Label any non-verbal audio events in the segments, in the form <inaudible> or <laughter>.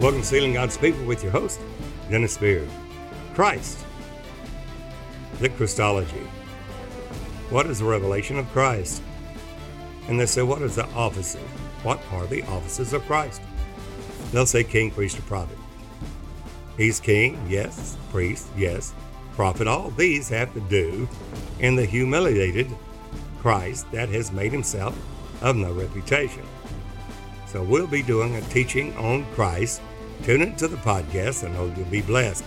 Welcome to Sealing God's People with your host, Dennis Beard. Christ. The Christology. What is the revelation of Christ? And they say, what is the offices? What are the offices of Christ? They'll say king, priest, or prophet. He's king, yes. Priest, yes. Prophet. All these have to do in the humiliated Christ that has made himself of no reputation. So we'll be doing a teaching on Christ. Tune into the podcast and hope you'll be blessed.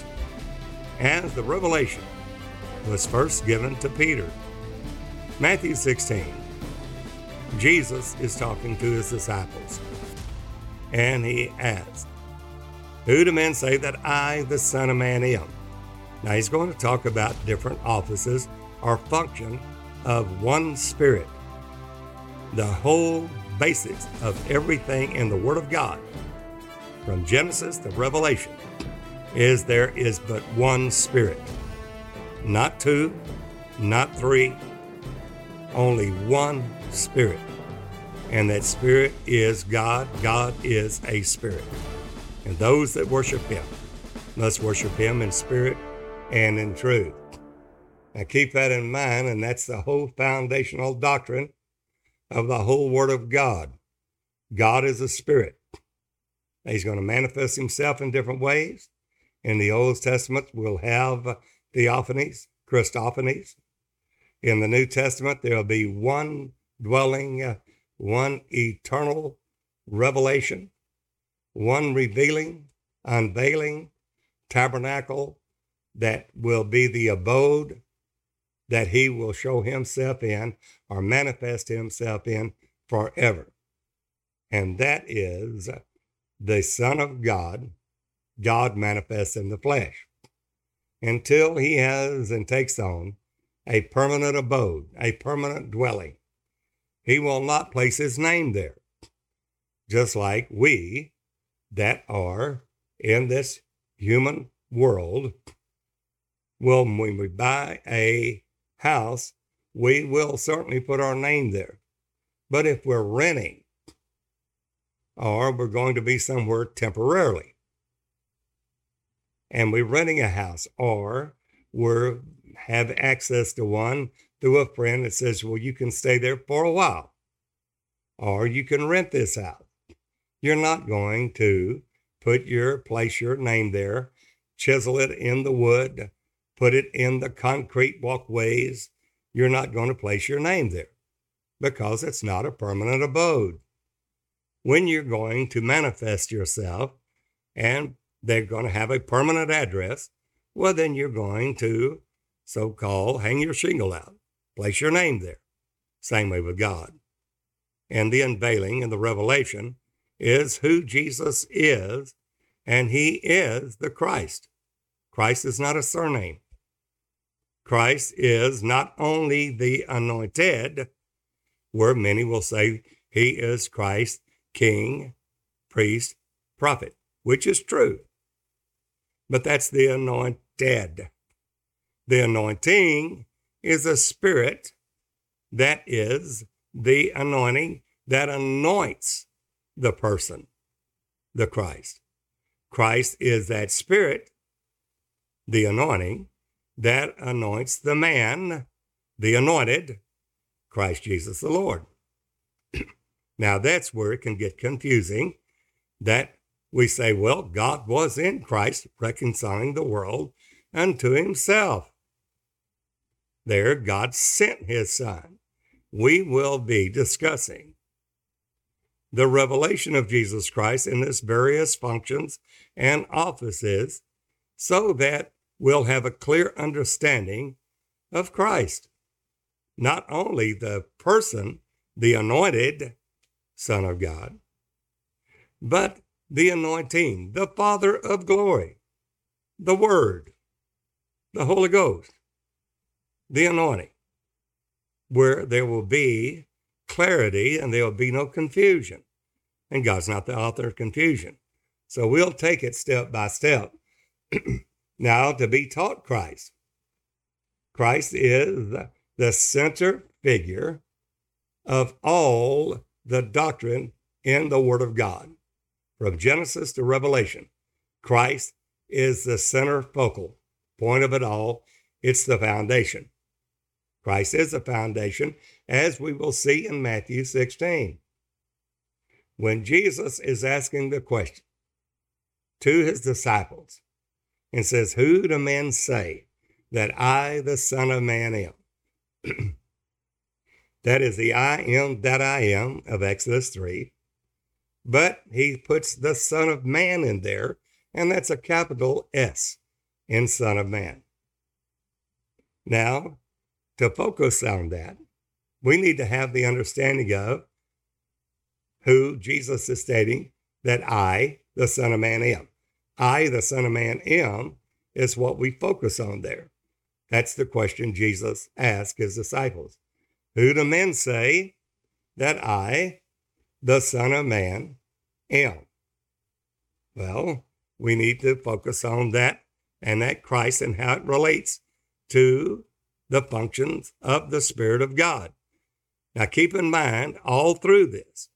As the revelation was first given to Peter. Matthew 16. Jesus is talking to his disciples. And he asks, Who do men say that I, the Son of Man, am? Now he's going to talk about different offices or function of one Spirit. The whole basics of everything in the Word of God, from Genesis to Revelation, is there is but one Spirit. Not two, not three, only one Spirit. And that Spirit is God. God is a Spirit. And those that worship Him must worship Him in spirit and in truth. Now keep that in mind, and that's the whole foundational doctrine of the whole Word of God. God is a spirit. He's going to manifest himself in different ways. In the Old Testament, we'll have theophanies, Christophanies. In the New Testament, there'll be one dwelling, uh, one eternal revelation, one revealing, unveiling tabernacle that will be the abode that he will show himself in or manifest himself in forever. And that is the Son of God, God manifests in the flesh, until he has and takes on a permanent abode, a permanent dwelling. He will not place his name there, just like we that are in this human world will, when we buy a house, we will certainly put our name there. But if we're renting, or we're going to be somewhere temporarily, and we're renting a house, or we have access to one through a friend that says, well, you can stay there for a while, or you can rent this out. You're not going to put your place your name there, chisel it in the wood, put it in the concrete walkways. You're not going to place your name there because it's not a permanent abode. When you're going to manifest yourself and they're going to have a permanent address, well, then you're going to so called hang your shingle out, place your name there. Same way with God. And the unveiling and the revelation is who Jesus is, and he is the Christ. Christ is not a surname. Christ is not only the anointed, where many will say he is Christ, king, priest, prophet, which is true. But that's the anointed. The anointing is a spirit that is the anointing that anoints the person, the Christ. Christ is that spirit, the anointing, that anoints the man, the anointed, Christ Jesus the Lord. Now that's where it can get confusing that we say, well, God was in Christ reconciling the world unto himself. There, God sent his son. We will be discussing the revelation of Jesus Christ in its various functions and offices so that we'll have a clear understanding of Christ. Not only the person, the anointed Son of God, but the anointing, the Father of glory, the Word, the Holy Ghost, the anointing, where there will be clarity and there will be no confusion. And God's not the author of confusion. So we'll take it step by step. <clears throat> now to be taught Christ. Christ is the center figure of all the doctrine in the Word of God, from Genesis to Revelation, Christ is the center focal point of it all. It's the foundation. Christ is the foundation, as we will see in Matthew 16. When Jesus is asking the question to his disciples and says, Who do men say that I, the Son of Man, am? <clears throat> that is the I am that I am of Exodus 3. But he puts the Son of Man in there, and that's a capital S in Son of Man. Now, to focus on that, we need to have the understanding of who Jesus is stating that I, the Son of Man, am. I, the Son of Man, am is what we focus on there. That's the question Jesus asked his disciples. Who do men say that I, the Son of Man, am? Well, we need to focus on that and that Christ and how it relates to the functions of the Spirit of God. Now, keep in mind, all through this,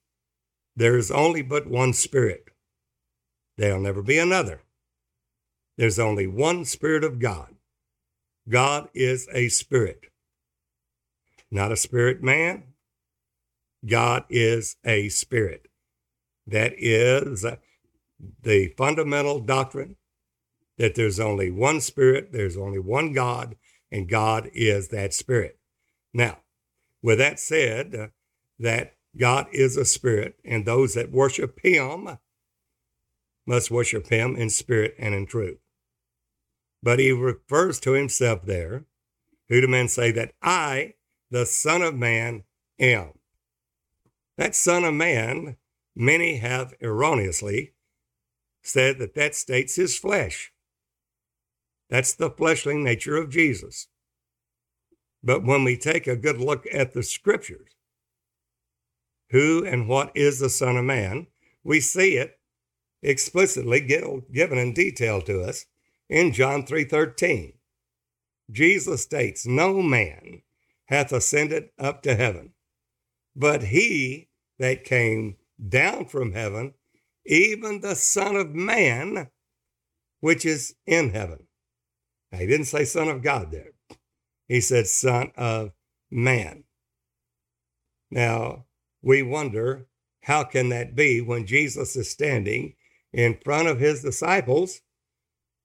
there is only but one Spirit. There'll never be another. There's only one Spirit of God. God is a Spirit, not a spirit man. God is a Spirit. That is the fundamental doctrine that there's only one Spirit, there's only one God, and God is that Spirit. Now, with that said, uh, that God is a Spirit, and those that worship Him must worship Him in spirit and in truth. But He refers to Himself there. Who do men say that I, the Son of Man, am? That Son of Man, many have erroneously said that that states his flesh. That's the fleshly nature of Jesus. But when we take a good look at the scriptures, who and what is the Son of Man, we see it explicitly given in detail to us in John 3:13. Jesus states, "No man hath ascended up to heaven, but he that came down from heaven, even the Son of Man, which is in heaven." Now, he didn't say Son of God there. He said Son of Man. Now, we wonder how can that be when Jesus is standing in front of his disciples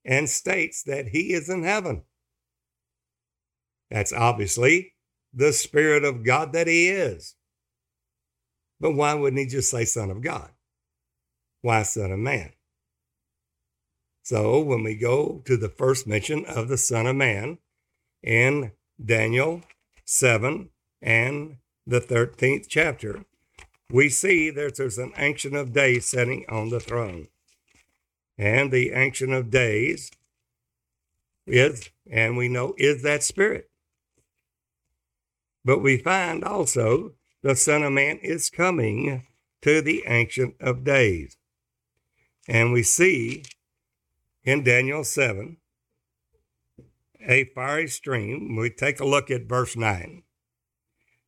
and states that he is in heaven? That's obviously the Spirit of God that he is. But why wouldn't he just say Son of God? Why Son of Man? So when we go to the first mention of the Son of Man in Daniel 7 and the 13th chapter, we see that there's an Ancient of Days sitting on the throne. And the Ancient of Days is, and we know, is that Spirit. But we find also the Son of Man is coming to the Ancient of Days. And we see in Daniel 7 a fiery stream. We take a look at verse 9.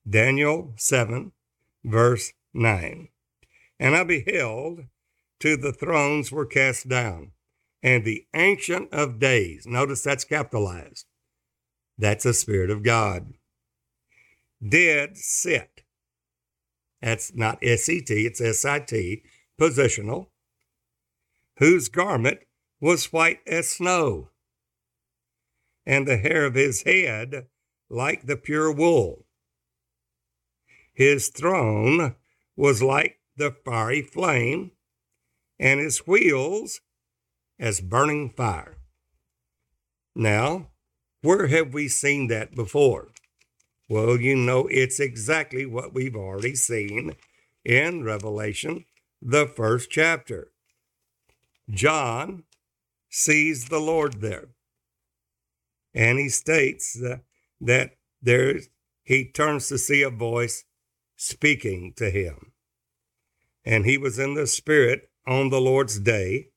Daniel 7, verse 9. And I beheld to the thrones were cast down, and the Ancient of Days, notice that's capitalized, that's the Spirit of God, did sit. That's not S E T, it's S I T, positional, whose garment was white as snow, and the hair of his head like the pure wool. His throne was like the fiery flame, and his wheels as burning fire. Now, where have we seen that before? Well, you know, it's exactly what we've already seen in Revelation, the first chapter. John sees the Lord there. And he states that, that there he turns to see a voice speaking to him. And he was in the Spirit on the Lord's day.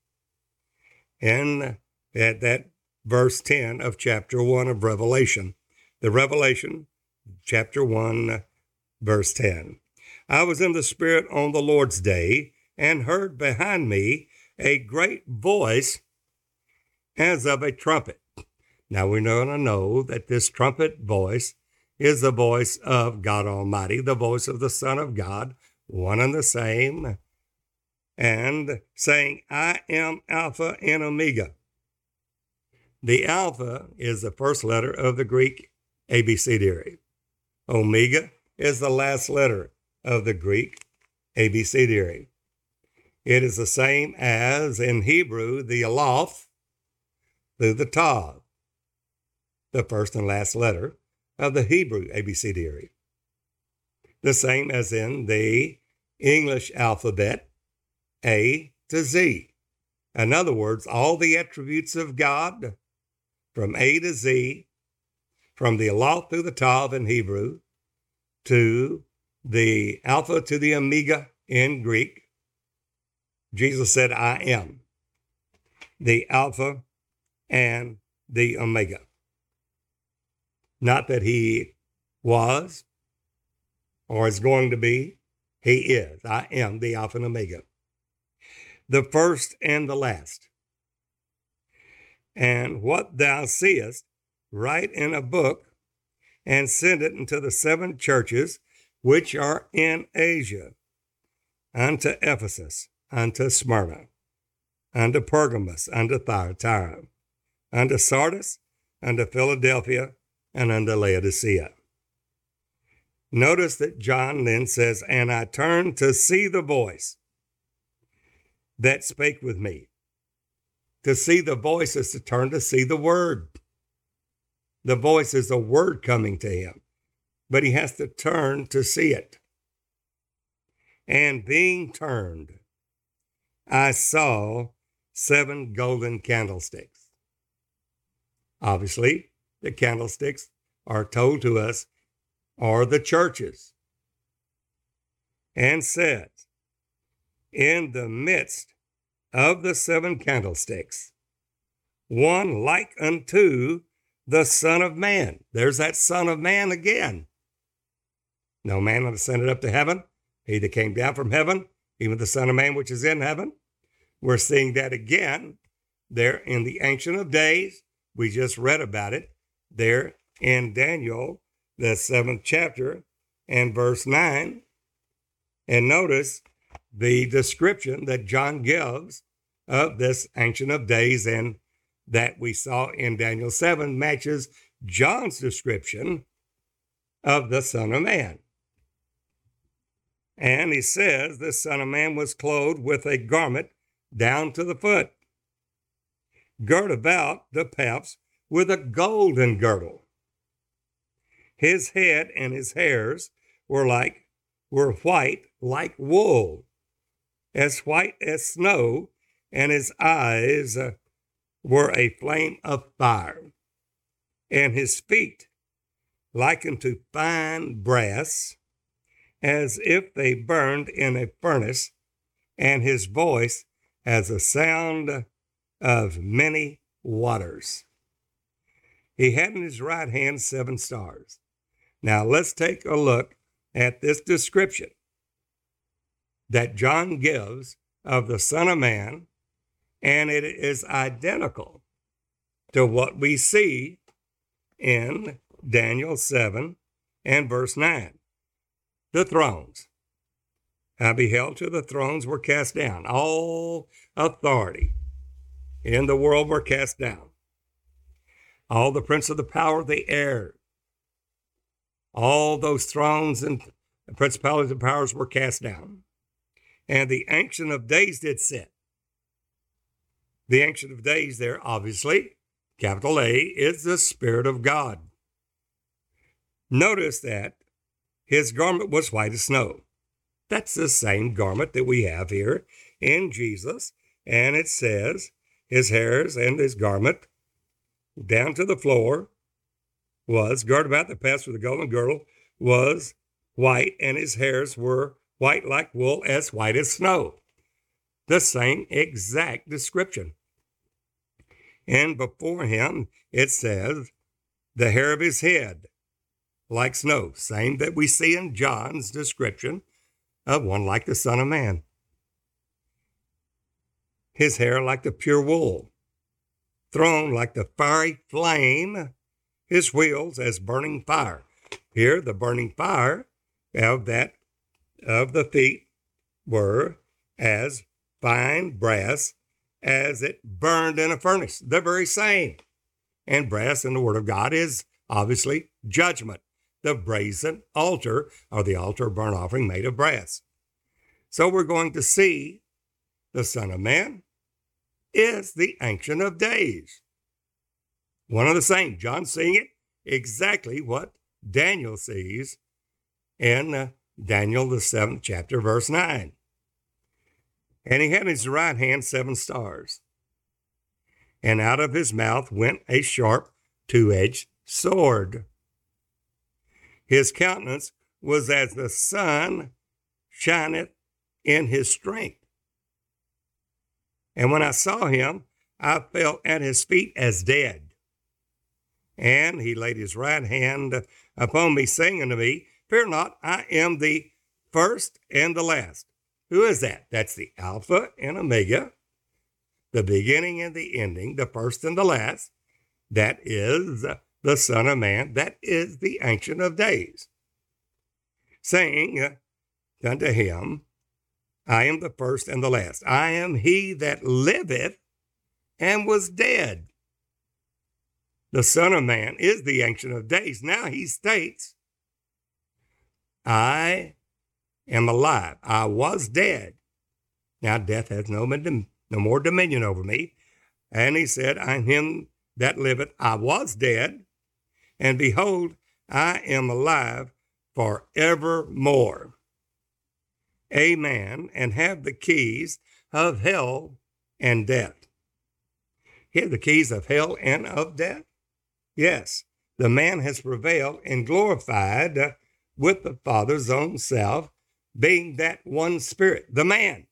And at that verse 10 of chapter 1 of Revelation, the Revelation, chapter 1, verse 10. I was in the Spirit on the Lord's day, and heard behind me a great voice as of a trumpet. Now we're going to know that this trumpet voice is the voice of God Almighty, the voice of the Son of God, one and the same, and saying, I am Alpha and Omega. The Alpha is the first letter of the Greek abecedary. Omega is the last letter of the Greek abecedary. It is the same as in Hebrew, the Aleph through the Tav, the first and last letter of the Hebrew abecedary. The same as in the English alphabet, A to Z. In other words, all the attributes of God from A to Z, from the Aleph through the Tav in Hebrew, to the Alpha to the Omega in Greek. Jesus said, I am the Alpha and the Omega. Not that he was or is going to be, he is. I am the Alpha and Omega, the first and the last. And what thou seest, write in a book and send it into the seven churches which are in Asia, unto Ephesus, unto Smyrna, unto Pergamos, unto Thyatira, unto Sardis, unto Philadelphia, and unto Laodicea. Notice that John then says, And I turned to see the voice that spake with me. To see the voice is to turn to see the word. The voice is a word coming to him, but he has to turn to see it. And being turned, I saw seven golden candlesticks. Obviously, the candlesticks are told to us are the churches. And said, In the midst of the seven candlesticks, one like unto the Son of Man. There's that Son of Man again. No man ascended up to heaven. He that came down from heaven, even the Son of Man which is in heaven. We're seeing that again there in the Ancient of Days. We just read about it there in Daniel, the seventh chapter, and verse 9. And notice the description that John gives of this Ancient of Days and that we saw in Daniel 7 matches John's description of the Son of Man. And he says the Son of Man was clothed with a garment down to the foot, girt about the paps with a golden girdle. His head and his hairs were like were white like wool, as white as snow, and his eyes uh, were a flame of fire, and his feet like unto fine brass, as if they burned in a furnace, and his voice as a sound of many waters. He had in his right hand seven stars. Now let's take a look at this description that John gives of the Son of Man and it is identical to what we see in Daniel 7 and verse 9. The thrones. I beheld till the thrones were cast down. All authority in the world were cast down. All the prince of the power of the air, all those thrones and principalities and powers were cast down. And the Ancient of Days did sit the Ancient of Days, there, obviously, capital A, is the Spirit of God. Notice that his garment was white as snow. That's the same garment that we have here in Jesus. And it says his hairs and his garment down to the floor was girded about the paps with a golden girdle, was white, and his hairs were white like wool, as white as snow the same exact description. And before him, it says, the hair of his head, like snow, same that we see in John's description of one like the Son of Man. his hair like the pure wool, throne like the fiery flame, his wheels as burning fire. Here, the burning fire of that of the feet were as fine brass as it burned in a furnace, the very same. And brass in the Word of God is obviously judgment, the brazen altar or the altar of burnt offering made of brass. So we're going to see the Son of Man is the Ancient of Days. One of the same. John seeing it exactly what Daniel sees in uh, Daniel, the seventh chapter, verse 9. And he had in his right hand seven stars. And out of his mouth went a sharp, two edged sword. His countenance was as the sun shineth in his strength. And when I saw him, I fell at his feet as dead. And he laid his right hand upon me, saying unto me, Fear not, I am the first and the last. Who is that? That's the Alpha and Omega, the beginning and the ending, the first and the last. That is the Son of Man. That is the Ancient of Days. Saying unto him, I am the first and the last. I am he that liveth and was dead. The Son of Man is the Ancient of Days. Now he states, I am alive. I was dead. Now death has no, no more dominion over me. And he said, I am him that liveth. I was dead, and behold, I am alive for evermore. Amen. And have the keys of hell and death. He had the keys of hell and of death? Yes, the man has prevailed and glorified with the Father's own self, being that one spirit, the man.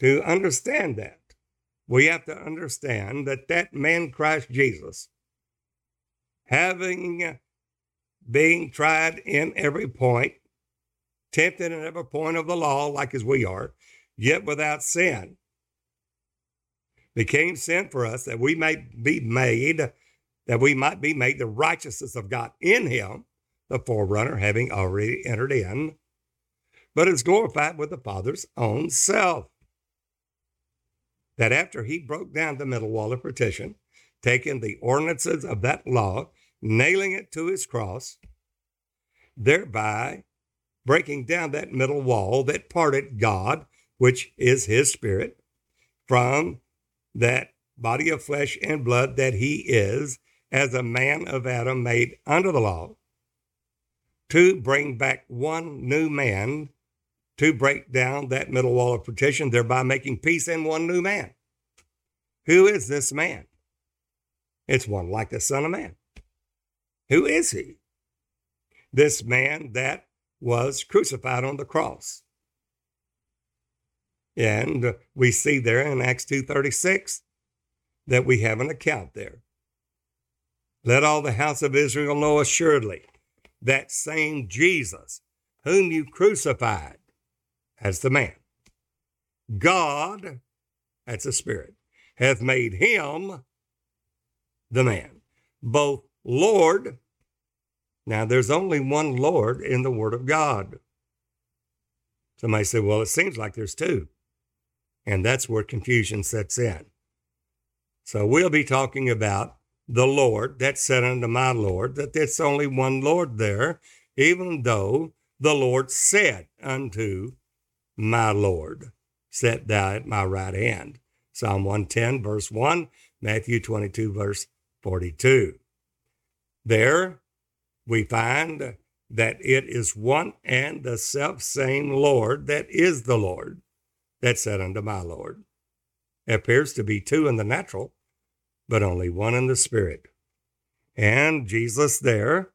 To understand that, we have to understand that that man, Christ Jesus, having uh, being tried in every point, tempted in every point of the law, like as we are, yet without sin, became sin for us that we may be made, that we might be made the righteousness of God in him, the forerunner having already entered in, but is glorified with the Father's own self. That after he broke down the middle wall of partition, taking the ordinances of that law, nailing it to his cross, thereby breaking down that middle wall that parted God, which is his spirit, from that body of flesh and blood that he is as a man of Adam made under the law, to bring back one new man to break down that middle wall of partition, thereby making peace in one new man. Who is this man? It's one like the Son of Man. Who is he? This man that was crucified on the cross. And we see there in Acts 2:36 that we have an account there. Let all the house of Israel know assuredly that same Jesus whom you crucified as the man. God, that's a spirit, hath made him the man, both Lord. Now, there's only one Lord in the Word of God. Somebody said, well, it seems like there's two. And that's where confusion sets in. So we'll be talking about the Lord that said unto my Lord, that there's only one Lord there, even though the Lord said unto my Lord, Set thou at my right hand. Psalm 110, verse 1, Matthew 22, verse 42. There we find that it is one and the self same Lord that is the Lord that said unto my Lord. It appears to be two in the natural, but only one in the spirit. And Jesus there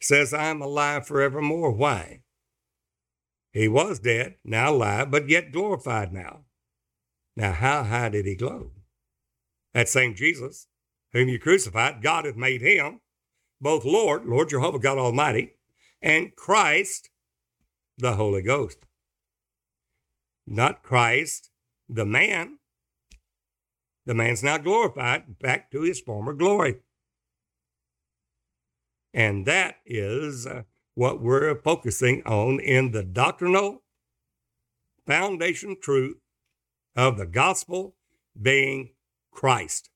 says, I am alive forevermore. Why? He was dead, now alive, but yet glorified now. Now, how high did he glow? That same Jesus, whom you crucified, God hath made him both Lord, Lord Jehovah God Almighty, and Christ, the Holy Ghost. Not Christ the man, the man's now glorified back to his former glory. And that is uh, what we're focusing on in the doctrinal foundation truth of the gospel being Christ,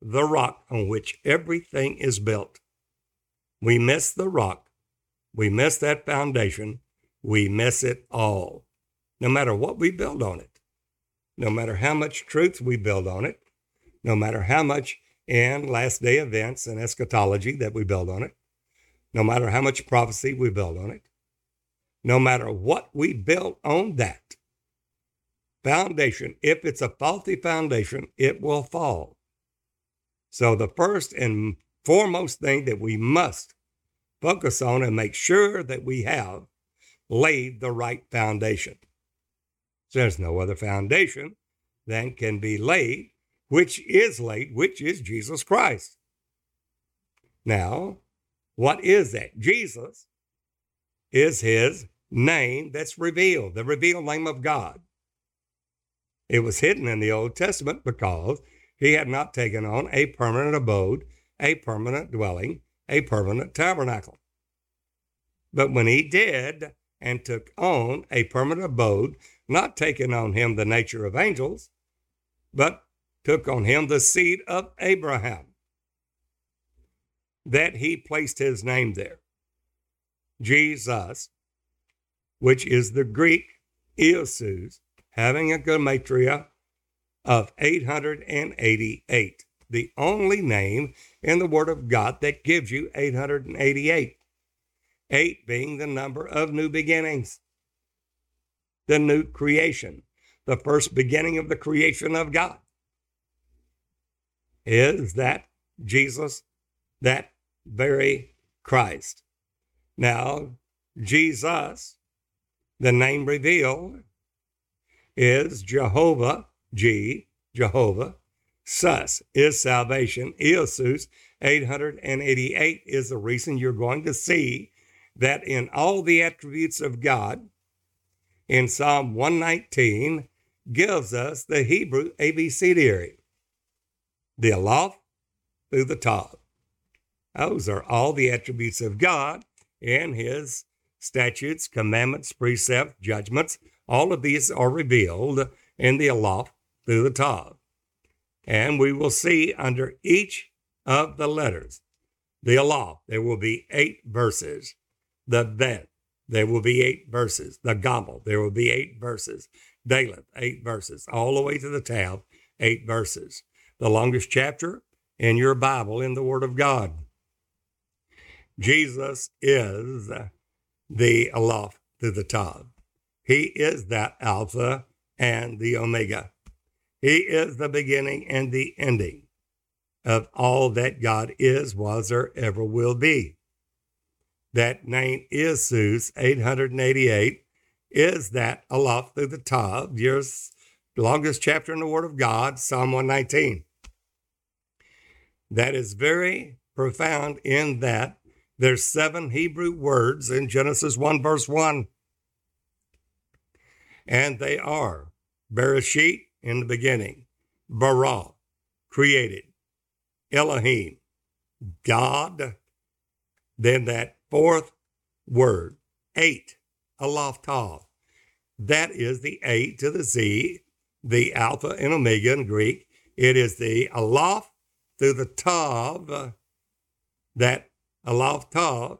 the rock on which everything is built. We miss the rock, we miss that foundation, we miss it all, no matter what we build on it, no matter how much truth we build on it, no matter how much in last day events and eschatology that we build on it, no matter how much prophecy we build on it, no matter what we build on that foundation, if it's a faulty foundation, it will fall. So, the first and foremost thing that we must focus on and make sure that we have laid the right foundation. There's no other foundation than can be laid, which is late, which is Jesus Christ. Now, what is that? Jesus is his name that's revealed, the revealed name of God. It was hidden in the Old Testament because he had not taken on a permanent abode, a permanent dwelling, a permanent tabernacle. But when he did and took on a permanent abode, not taking on him the nature of angels, but took on him the seed of Abraham, that he placed his name there. Jesus, which is the Greek Iosus, having a gematria of 888, the only name in the Word of God that gives you 888. Eight being the number of new beginnings, the new creation, the first beginning of the creation of God. Is that Jesus, that very Christ? Now, Jesus, the name revealed, is Jehovah, G, Jehovah. Sus is salvation. Iosus 888 is the reason you're going to see that in all the attributes of God, in Psalm 119, gives us the Hebrew abecedary, the Aleph through the Tav. Those are all the attributes of God in His statutes, commandments, precepts, judgments, all of these are revealed in the Aleph through the Tav. And we will see under each of the letters, the Aleph, there will be eight verses. The Bet, there will be eight verses. The Gimel, there will be eight verses. Dalet, eight verses. All the way to the Tav, eight verses. The longest chapter in your Bible in the Word of God. Jesus is the Aleph through the Tav. He is that Alpha and the Omega. He is the beginning and the ending of all that God is, was, or ever will be. That name is Zeus 888, is that Aleph through the Tav, your longest chapter in the Word of God, Psalm 119. That is very profound in that there's seven Hebrew words in Genesis 1, verse 1 and they are Bereshit in the beginning, Bara, created, Elohim, God. Then that fourth word, eight, Aleph That is the eight to the Z, the Alpha and Omega in Greek. It is the Aleph through the Tav, uh, that Aleph Tav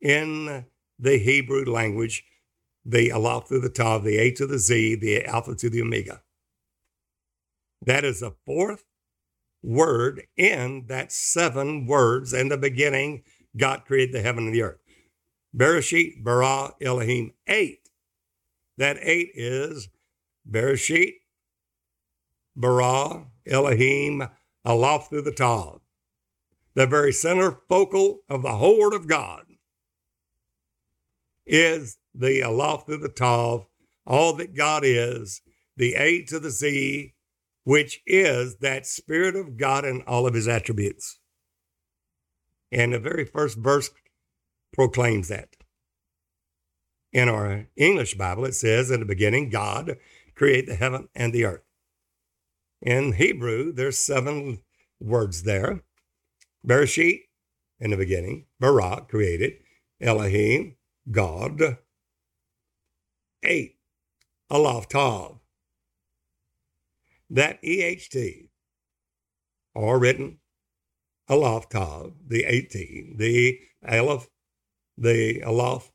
in the Hebrew language the Aleph through the Tav, the A to the Z, the Alpha to the Omega. That is the fourth word in that seven words in the beginning. God created the heaven and the earth. Bereshit, Bara, Elohim, eight. That eight is Bereshit, Bara, Elohim, Aleph through the Tav. The very center focal of the whole Word of God is the Aleph to the Tav, all that God is, the A to the Z, which is that Spirit of God and all of his attributes. And the very first verse proclaims that. In our English Bible, it says, In the beginning, God created the heaven and the earth. In Hebrew, there's seven words there. Bereshit, in the beginning. Bara, created. Elohim, God. Eight, Aleph Tav. That EHT, or written Aleph Tav, the 18, the Aleph, the Aleph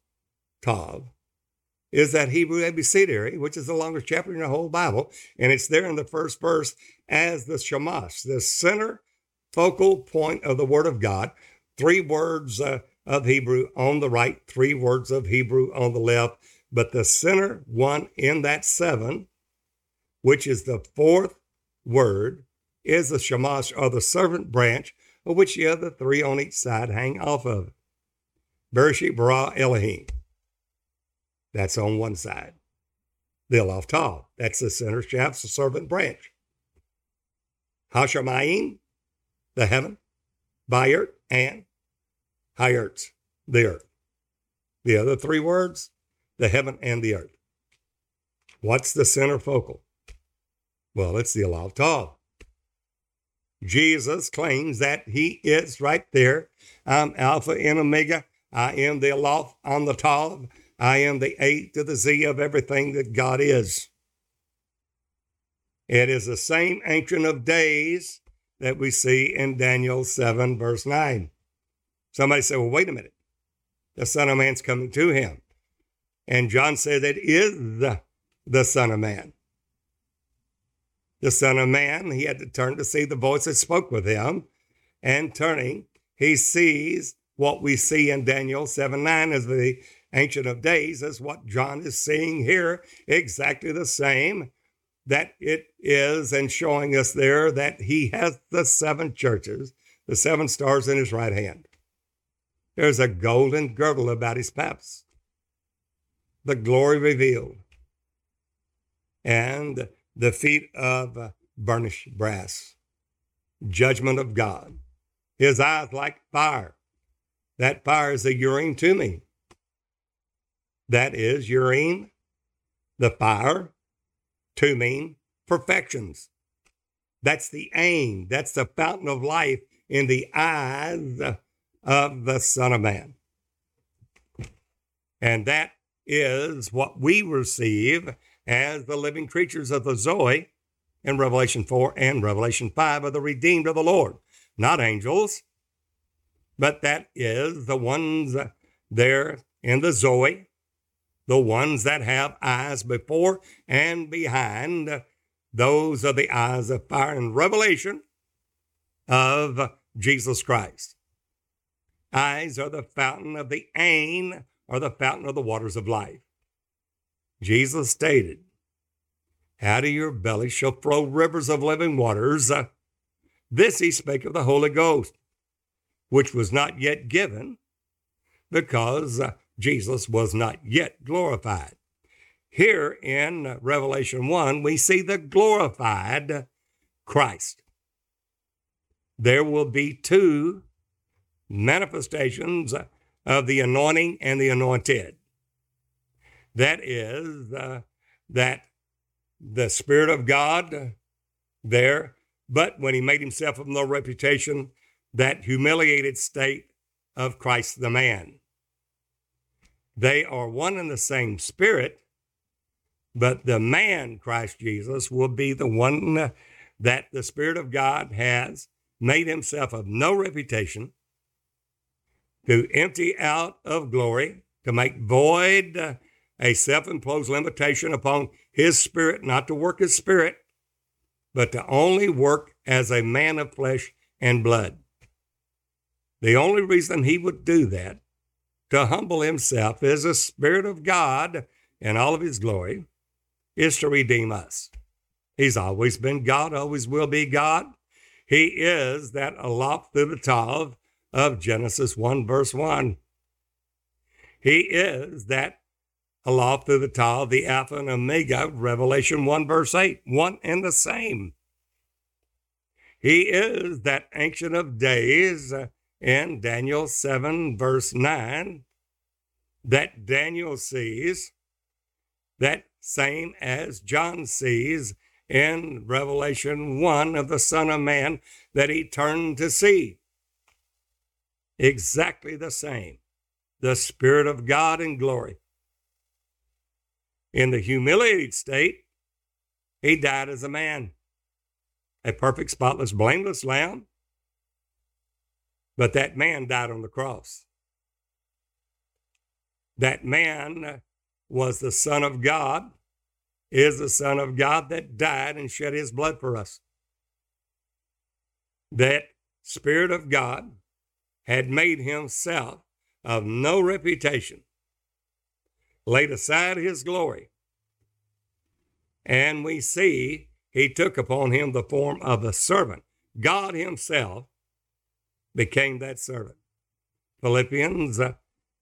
Tav, is that Hebrew abecedary, which is the longest chapter in the whole Bible. And it's there in the first verse as the Shamash, the center focal point of the Word of God. Three words uh, of Hebrew on the right, three words of Hebrew on the left. But the center one in that seven, which is the fourth word, is the Shamash or the servant branch, of which the other three on each side hang off of. Bereshit bara Elohim. That's on one side. The Aleph Tav. That's the center shaft, the servant branch. Hashemayim, the heaven. Bayert and Hayert, the earth. The other three words, the heaven and the earth. What's the center focal? Well, it's the Aleph Tav. Jesus claims that he is right there. I'm Alpha and Omega. I am the Aleph on the Tav. I am the A to the Z of everything that God is. It is the same Ancient of Days that we see in Daniel 7, verse 9. Somebody said, Well, wait a minute. The Son of Man's coming to him. And John said, It is the, the Son of Man. The Son of Man, he had to turn to see the voice that spoke with him. And turning, he sees what we see in Daniel 7 9 as the Ancient of Days, as what John is seeing here, exactly the same that it is, and showing us there that he has the seven churches, the seven stars in his right hand. There's a golden girdle about his paps, the glory revealed, and the feet of burnished brass, judgment of God, his eyes like fire. That fire is the to Thummim. That is Urim, the fire, Thummim, perfections. That's the aim. That's the fountain of life in the eyes of the Son of Man. And that is what we receive as the living creatures of the Zoe in Revelation 4 and Revelation 5 of the redeemed of the Lord. Not angels, but that is the ones there in the Zoe the ones that have eyes before and behind, those are the eyes of fire and revelation of Jesus Christ. Eyes are the fountain of the ain, or the fountain of the waters of life. Jesus stated, Out of your belly shall flow rivers of living waters. This he spake of the Holy Ghost, which was not yet given, because Jesus was not yet glorified. Here in Revelation 1, we see the glorified Christ. There will be two manifestations of the anointing and the anointed. That is, uh, that the Spirit of God there, but when he made himself of no reputation, that humiliated state of Christ the man. They are one and the same spirit, but the man, Christ Jesus, will be the one that the Spirit of God has made himself of no reputation to empty out of glory, to make void a self imposed limitation upon his spirit, not to work his spirit, but to only work as a man of flesh and blood. The only reason he would do that to humble himself as the Spirit of God in all of his glory is to redeem us. He's always been God, always will be God. He is that Aleph through the Tav of Genesis 1, verse 1. He is that Aleph through the Tav, the Alpha and Omega, Revelation 1, verse 8, one and the same. He is that Ancient of Days, in Daniel 7, verse 9, that Daniel sees that same as John sees in Revelation 1 of the Son of Man that he turned to see. Exactly the same. The Spirit of God in glory. In the humiliated state, he died as a man, a perfect, spotless, blameless lamb. But that man died on the cross. That man was the Son of God, is the Son of God that died and shed his blood for us. That Spirit of God had made himself of no reputation, laid aside his glory, and we see he took upon him the form of a servant. God himself became that servant. Philippians uh,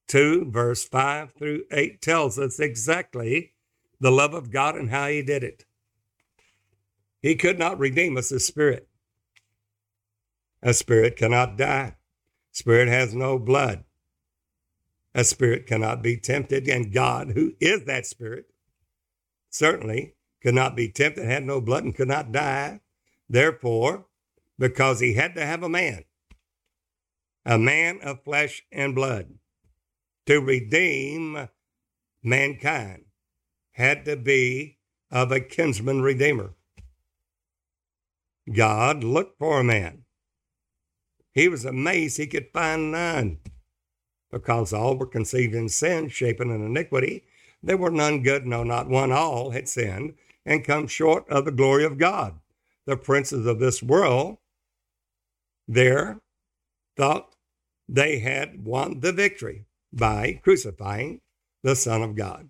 2, verse 5 through 8 tells us exactly the love of God and how he did it. He could not redeem us as spirit. A spirit cannot die. Spirit has no blood. A spirit cannot be tempted, and God, who is that spirit, certainly could not be tempted, had no blood, and could not die. Therefore, because he had to have a man, a man of flesh and blood, to redeem mankind, had to be of a kinsman redeemer. God looked for a man. He was amazed he could find none, because all were conceived in sin, shapen in iniquity. There were none good, no, not one. All had sinned and come short of the glory of God. The princes of this world there thought they had won the victory by crucifying the Son of God.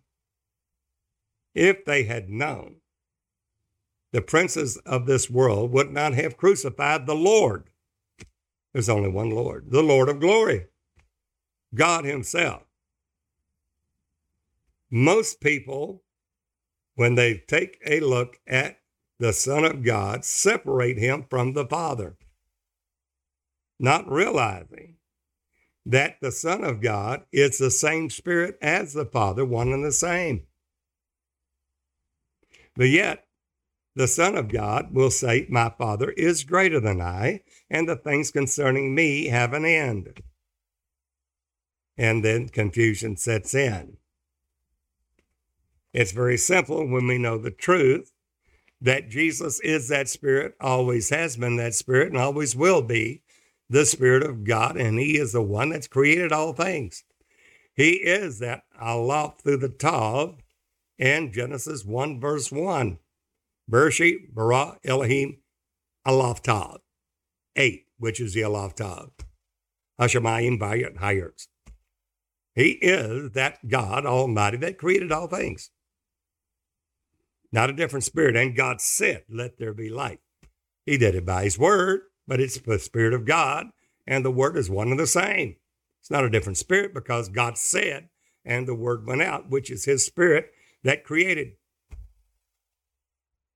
If they had known, the princes of this world would not have crucified the Lord. There's only one Lord, the Lord of glory, God Himself. Most people when they take a look at the Son of God, separate him from the Father, not realizing that the Son of God is the same Spirit as the Father, one and the same. But yet, the Son of God will say, My Father is greater than I, and the things concerning me have an end. And then confusion sets in. It's very simple when we know the truth that Jesus is that Spirit, always has been that Spirit, and always will be the Spirit of God, and He is the one that's created all things. He is that Aleph through the Tav in Genesis 1, verse 1. Bereshit bara Elohim Aleph Tav. 8, which is the Aleph Tav. Hashemayim Bayat Hayers. He is that God Almighty that created all things not a different spirit. And God said, Let there be light. He did it by his word, but it's the spirit of God, and the word is one and the same. It's not a different spirit because God said, and the word went out, which is his spirit that created.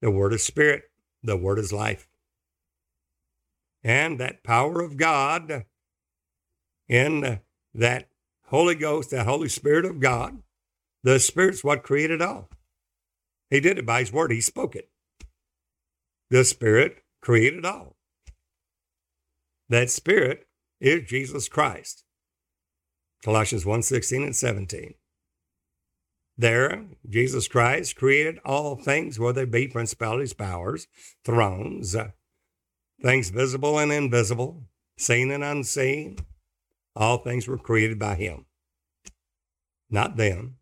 The word is spirit, the word is life. And that power of God in that Holy Ghost, that Holy Spirit of God, the Spirit's what created all. He did it by his word. He spoke it. The Spirit created all. That Spirit is Jesus Christ. Colossians 1 16 and 17. There, Jesus Christ created all things, whether they be principalities, powers, thrones, things visible and invisible, seen and unseen. All things were created by Him. Not them,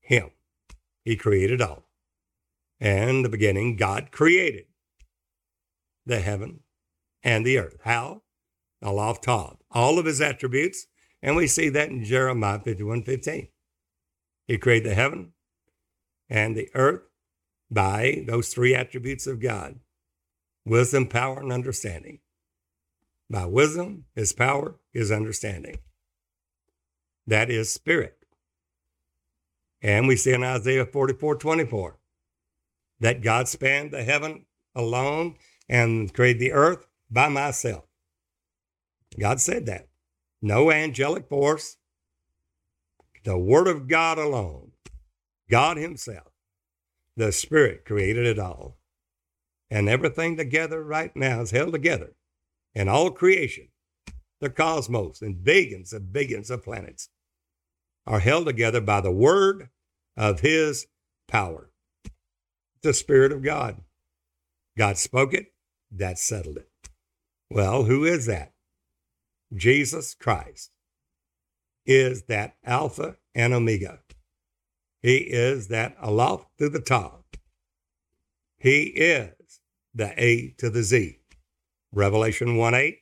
Him. He created all. And the beginning, God created the heaven and the earth. How? Tav. All of his attributes. And we see that in Jeremiah 51 15. He created the heaven and the earth by those three attributes of God wisdom, power, and understanding. By wisdom, his power, his understanding. That is spirit. And we see in Isaiah 44 24 that God spanned the heaven alone and created the earth by myself. God said that. No angelic force, the Word of God alone, God Himself. The Spirit created it all. And everything together right now is held together. And all creation, the cosmos and billions and billions of planets are held together by the word of his power. The Spirit of God. God spoke it, that settled it. Well, who is that? Jesus Christ is that Alpha and Omega. He is that Aleph to the Tav. He is the A to the Z. Revelation 1 8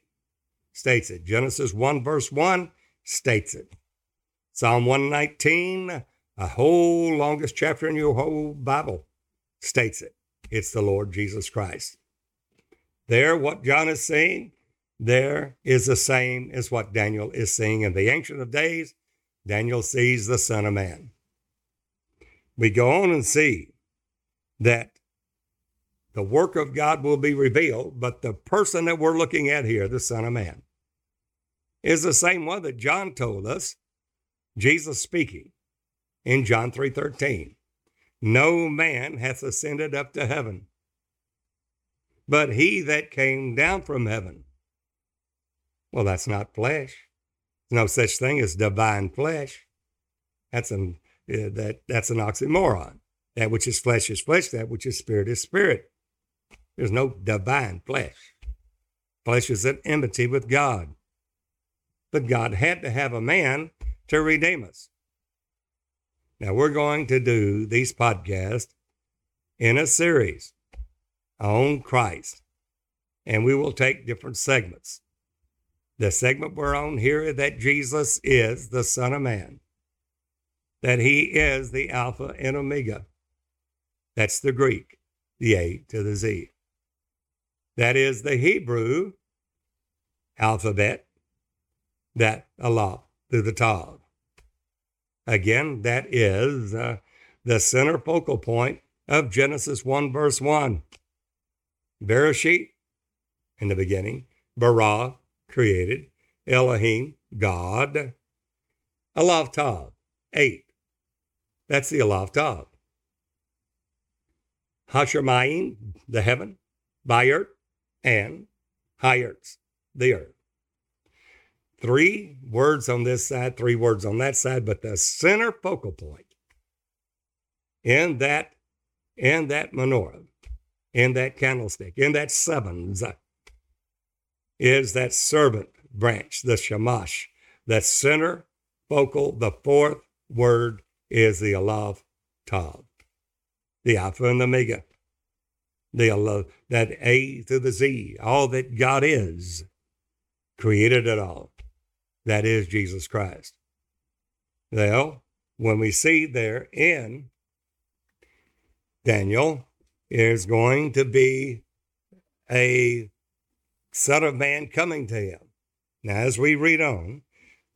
states it. Genesis 1 verse 1 states it. Psalm 119, a whole longest chapter in your whole Bible, states it. It's the Lord Jesus Christ. There, what John is saying, there is the same as what Daniel is seeing in the Ancient of Days. Daniel sees the Son of Man we go on and see that the work of God will be revealed, but the person that we're looking at here, the Son of Man, is the same one that John told us, Jesus speaking in John 3:13. No man hath ascended up to heaven, but he that came down from heaven. Well, that's not flesh. There's no such thing as divine flesh. That's an uh, that that's an oxymoron. That which is flesh is flesh, that which is spirit is spirit. There's no divine flesh. Flesh is at enmity with God. But God had to have a man to redeem us. Now, we're going to do these podcasts in a series on Christ, and we will take different segments. The segment we're on here that Jesus is the Son of Man that he is the Alpha and Omega. That's the Greek, the A to the Z. That is the Hebrew alphabet, that Aleph to the Tav. Again, that is uh, the center focal point of Genesis 1, verse 1. Bereshit, in the beginning, bara, created, Elohim, God, Aleph Tav, eight. That's the Aleph Tav. Hashemayim, the heaven, Bayert, and Hayerts, the earth. Three words on this side, three words on that side, but the center focal point in that, in that menorah, in that candlestick, in that sevens, is that servant branch, the shamash, that center focal, the fourth word is the Aleph Tav, the Alpha and the Omega, the Allah, that A to the Z, all that God is, created it all. That is Jesus Christ. Well, when we see there in Daniel, is going to be a Son of Man coming to him. Now, as we read on,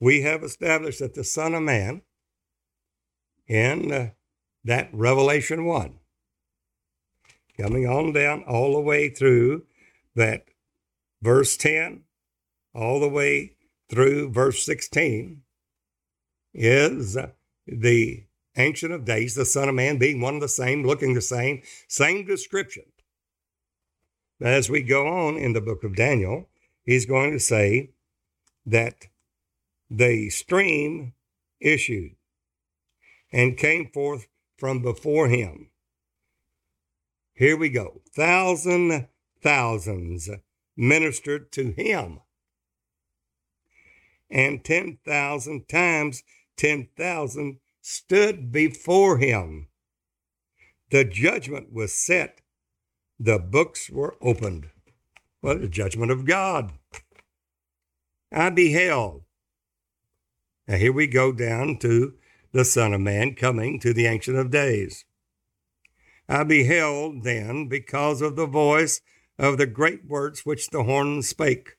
we have established that the Son of Man in uh, that Revelation 1. Coming on down all the way through that verse 10, all the way through verse 16, is uh, the Ancient of Days, the Son of Man, being one of the same, looking the same, same description. As we go on in the book of Daniel, he's going to say that the stream issued and came forth from before him. Here we go. Thousand thousands ministered to him. And 10,000 times 10,000 stood before him. The judgment was set. The books were opened. Well, the judgment of God. I beheld. Now, here we go down to the Son of Man, coming to the Ancient of Days. I beheld then, because of the voice of the great words which the horn spake.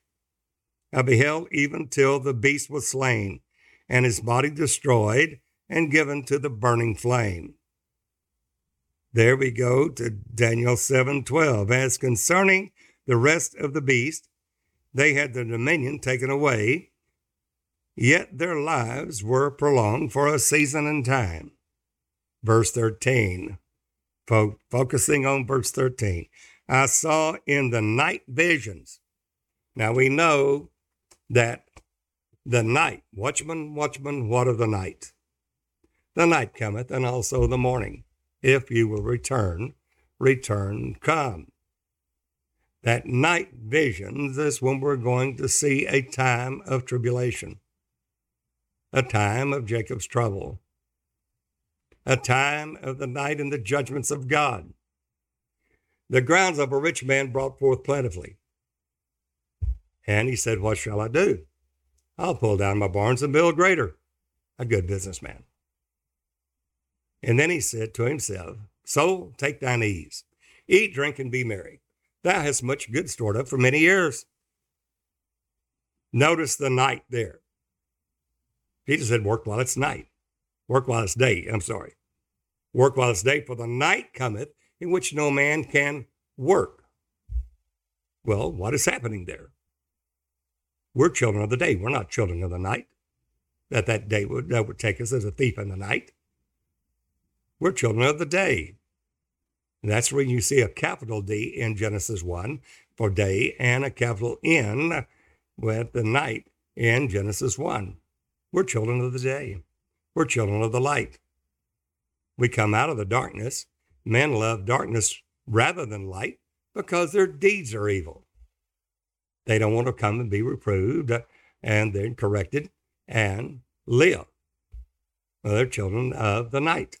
I beheld even till the beast was slain, and his body destroyed, and given to the burning flame. There we go to Daniel 7:12. As concerning the rest of the beast, they had their dominion taken away, yet their lives were prolonged for a season and time. Verse 13 Fo- focusing on verse 13. I saw in the night visions. Now we know that the night, watchman, watchman, what of the night? The night cometh, and also the morning. If you will return, return come. That night visions is when we're going to see a time of tribulation, a time of Jacob's trouble, a time of the night and the judgments of God. The grounds of a rich man brought forth plentifully. And he said, What shall I do? I'll pull down my barns and build greater. A good businessman. And then he said to himself, Soul, take thine ease. Eat, drink, and be merry. Thou hast much good stored up for many years. Notice the night there. Jesus said, Work while it's night. Work while it's day. I'm sorry. Work while it's day, for the night cometh in which no man can work. Well, what is happening there? We're children of the day. We're not children of the night. That that day would, that would take us as a thief in the night. We're children of the day. And that's when you see a capital D in Genesis 1 for day and a capital N with the night in Genesis 1. We're children of the day. We're children of the light. We come out of the darkness. Men love darkness rather than light because their deeds are evil. They don't want to come and be reproved and then corrected and live. Well, they're children of the night.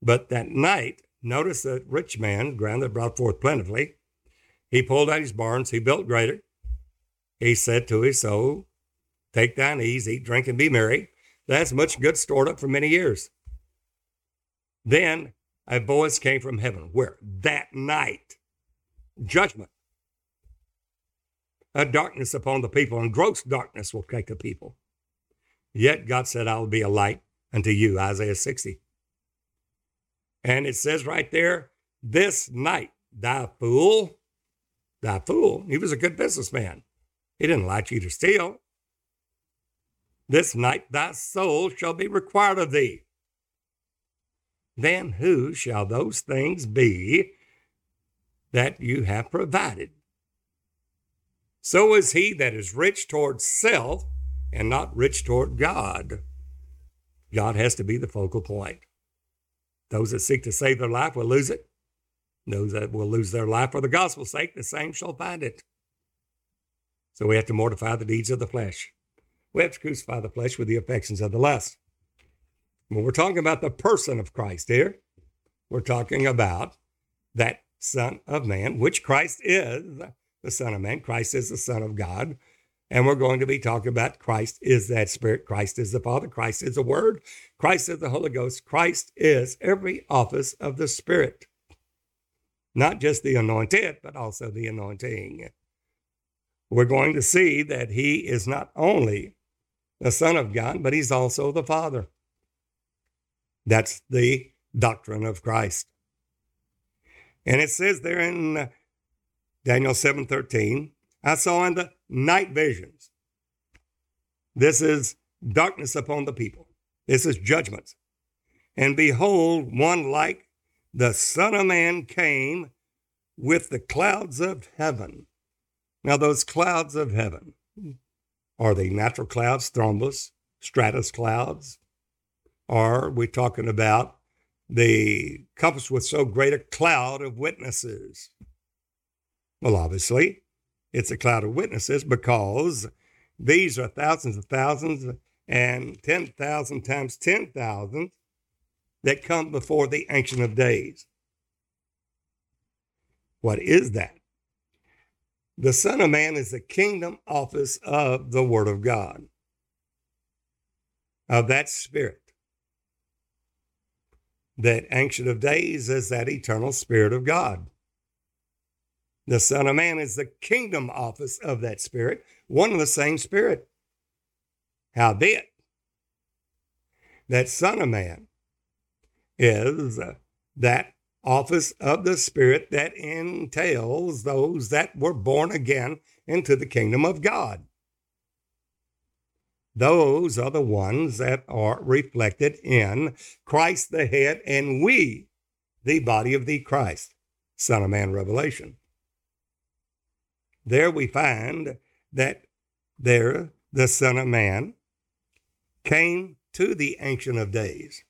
But that night, notice that rich man, ground that brought forth plentifully, he pulled out his barns, he built greater. He said to his soul, Take thine ease, eat, drink, and be merry. That's much good stored up for many years. Then a voice came from heaven. Where? That night. Judgment. A darkness upon the people, and gross darkness will take the people. Yet God said, I will be a light unto you. Isaiah 60. And it says right there, this night, thy fool, thy fool, he was a good businessman. He didn't like you to steal. This night thy soul shall be required of thee. Then who shall those things be that you have provided? So is he that is rich toward self and not rich toward God. God has to be the focal point. Those that seek to save their life will lose it. Those that will lose their life for the gospel's sake, the same shall find it. So we have to mortify the deeds of the flesh. We have to crucify the flesh with the affections of the lust. When we're talking about the person of Christ here, we're talking about that Son of Man, which Christ is the Son of Man. Christ is the Son of God. And we're going to be talking about Christ is that Spirit. Christ is the Father. Christ is the Word. Christ is the Holy Ghost. Christ is every office of the Spirit. Not just the anointed, but also the anointing. We're going to see that He is not only the Son of God, but He's also the Father. That's the doctrine of Christ. And it says there in Daniel 7:13, I saw in the night visions. This is darkness upon the people. This is judgments. And behold, one like the Son of Man came with the clouds of heaven. Now, those clouds of heaven are they natural clouds, thrombus, stratus clouds? Are we talking about the compass with so great a cloud of witnesses? Well, obviously, it's a cloud of witnesses because these are thousands of thousands and 10,000 times 10,000 that come before the Ancient of Days. What is that? The Son of Man is the kingdom office of the Word of God, of that Spirit. That Ancient of Days is that eternal Spirit of God. The Son of Man is the kingdom office of that Spirit, one and the same Spirit. Howbeit, that Son of Man is uh, that office of the Spirit that entails those that were born again into the kingdom of God. Those are the ones that are reflected in Christ the head and we the body of the Christ, Son of Man revelation. There we find that there the Son of Man came to the Ancient of Days,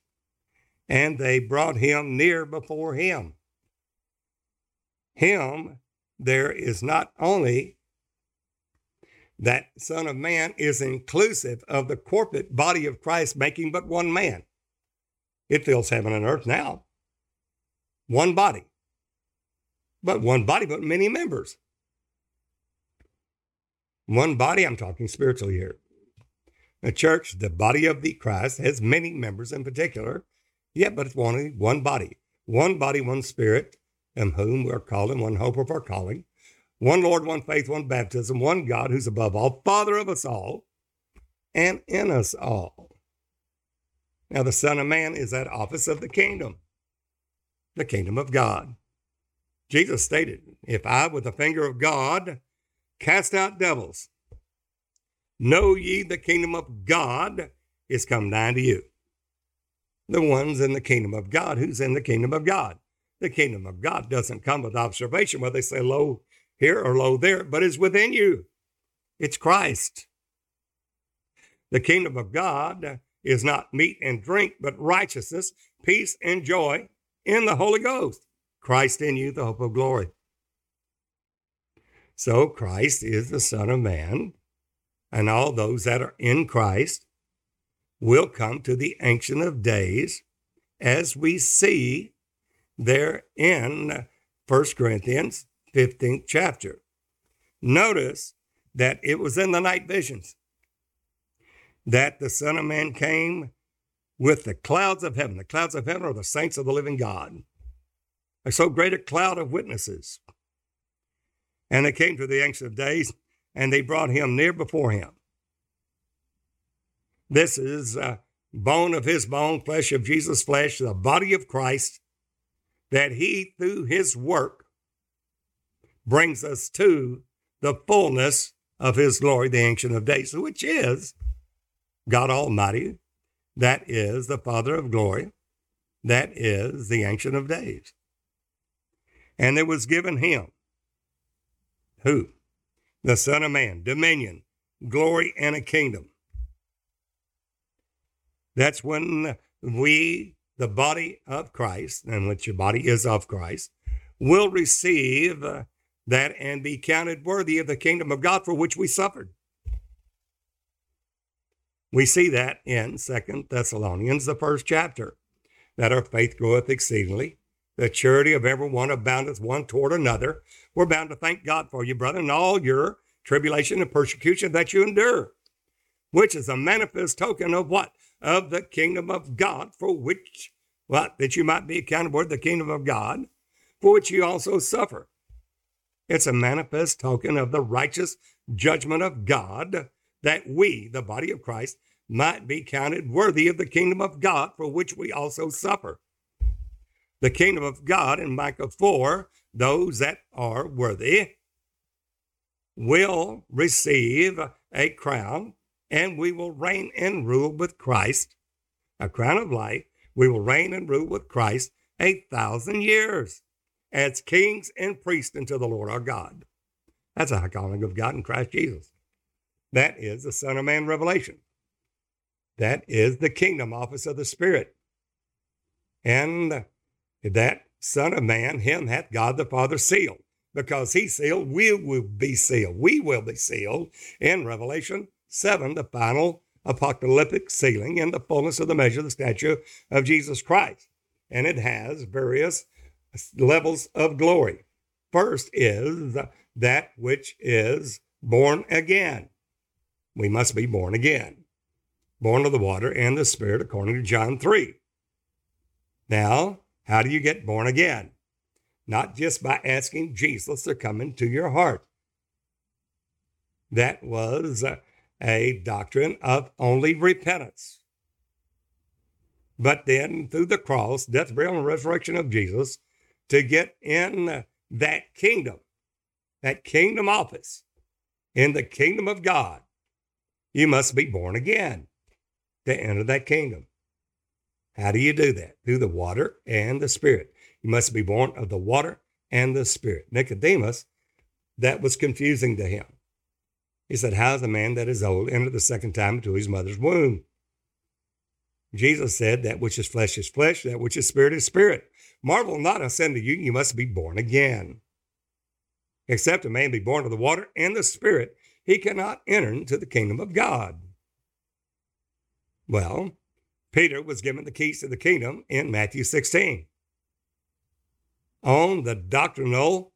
and they brought him near before him. Him, there is not only that Son of Man is inclusive of the corporate body of Christ, making but one man. It fills heaven and earth now. One body. But one body, but many members. One body, I'm talking spiritually here. The church, the body of the Christ, has many members in particular, yet but it's only one body. One body, one spirit, in whom we're called in one hope of our calling one Lord, one faith, one baptism, one God who's above all, Father of us all, and in us all. Now, the Son of Man is that office of the kingdom, the kingdom of God. Jesus stated, If I, with the finger of God, cast out devils, know ye the kingdom of God is come nigh to you. The ones in the kingdom of God, who's in the kingdom of God? The kingdom of God doesn't come with observation where they say, Lo, here or lo there, but is within you. It's Christ. The kingdom of God is not meat and drink, but righteousness, peace, and joy in the Holy Ghost. Christ in you, the hope of glory. So Christ is the Son of Man, and all those that are in Christ will come to the Ancient of Days, as we see there in 1 Corinthians 15th chapter. Notice that it was in the night visions that the Son of Man came with the clouds of heaven. The clouds of heaven are the saints of the living God. A so great a cloud of witnesses. And they came to the Ancient of Days, and they brought him near before him. This is uh, bone of his bone, flesh of Jesus' flesh, the body of Christ, that he, through his work, brings us to the fullness of his glory, the Ancient of Days, which is God Almighty, that is the Father of glory, that is the Ancient of Days. And it was given him, who? The Son of Man, dominion, glory, and a kingdom. That's when we, the body of Christ, and which your body is of Christ, will receive uh, that and be counted worthy of the kingdom of God for which we suffered. We see that in Second Thessalonians, the first chapter, that our faith groweth exceedingly. The charity of every one aboundeth one toward another. We're bound to thank God for you, brother, and all your tribulation and persecution that you endure, which is a manifest token of what? Of the kingdom of God, for which, what? That you might be accounted worthy the kingdom of God, for which you also suffer. It's a manifest token of the righteous judgment of God that we, the body of Christ, might be counted worthy of the kingdom of God for which we also suffer. The kingdom of God in Micah 4, those that are worthy will receive a crown and we will reign and rule with Christ, a crown of life. We will reign and rule with Christ a thousand years as kings and priests unto the Lord our God. That's a high calling of God in Christ Jesus. That is the Son of Man revelation. That is the kingdom office of the Spirit. And that Son of Man, him hath God the Father sealed. Because he sealed, we will be sealed. We will be sealed in Revelation 7, the final apocalyptic sealing in the fullness of the measure of the statue of Jesus Christ. And it has various levels of glory. First is that which is born again. We must be born again, born of the water and the Spirit, according to John 3. Now, how do you get born again? Not just by asking Jesus to come into your heart. That was a doctrine of only repentance. But then, through the cross, death, burial, and resurrection of Jesus, to get in that kingdom, that kingdom office, in the kingdom of God, you must be born again to enter that kingdom. How do you do that? Through the water and the Spirit. You must be born of the water and the Spirit. Nicodemus, that was confusing to him. He said, How is a man that is old enter the second time into his mother's womb? Jesus said, That which is flesh is flesh, that which is spirit is spirit. Marvel not, I say unto you, you must be born again. Except a man be born of the water and the Spirit, he cannot enter into the kingdom of God. Well, Peter was given the keys to the kingdom in Matthew 16 on the doctrinal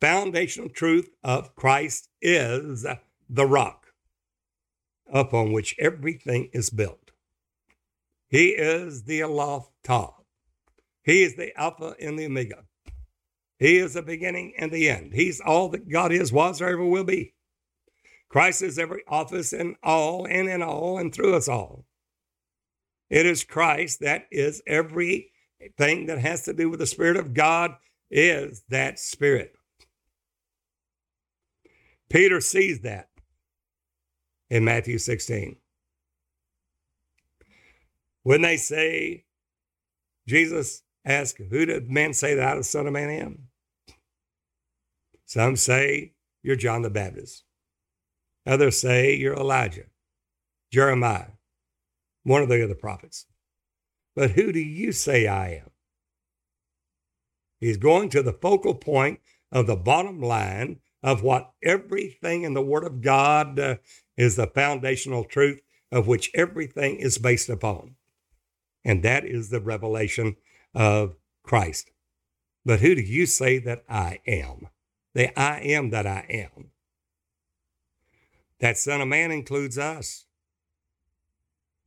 foundational truth of Christ is the rock upon which everything is built. He is the Aleph Tav. He is the Alpha and the Omega. He is the beginning and the end. He's all that God is, was, or ever will be. Christ is every office and all and in all and through us all. It is Christ that is everything that has to do with the Spirit of God is that Spirit. Peter sees that in Matthew 16. When they say, Jesus asked, Who did men say that I, the Son of Man, am? Some say you're John the Baptist. Others say you're Elijah, Jeremiah, one of the other prophets. But who do you say I am? He's going to the focal point of the bottom line of what everything in the Word of God uh, is the foundational truth of which everything is based upon. And that is the revelation of Christ. But who do you say that I am? The I am that I am. That Son of Man includes us.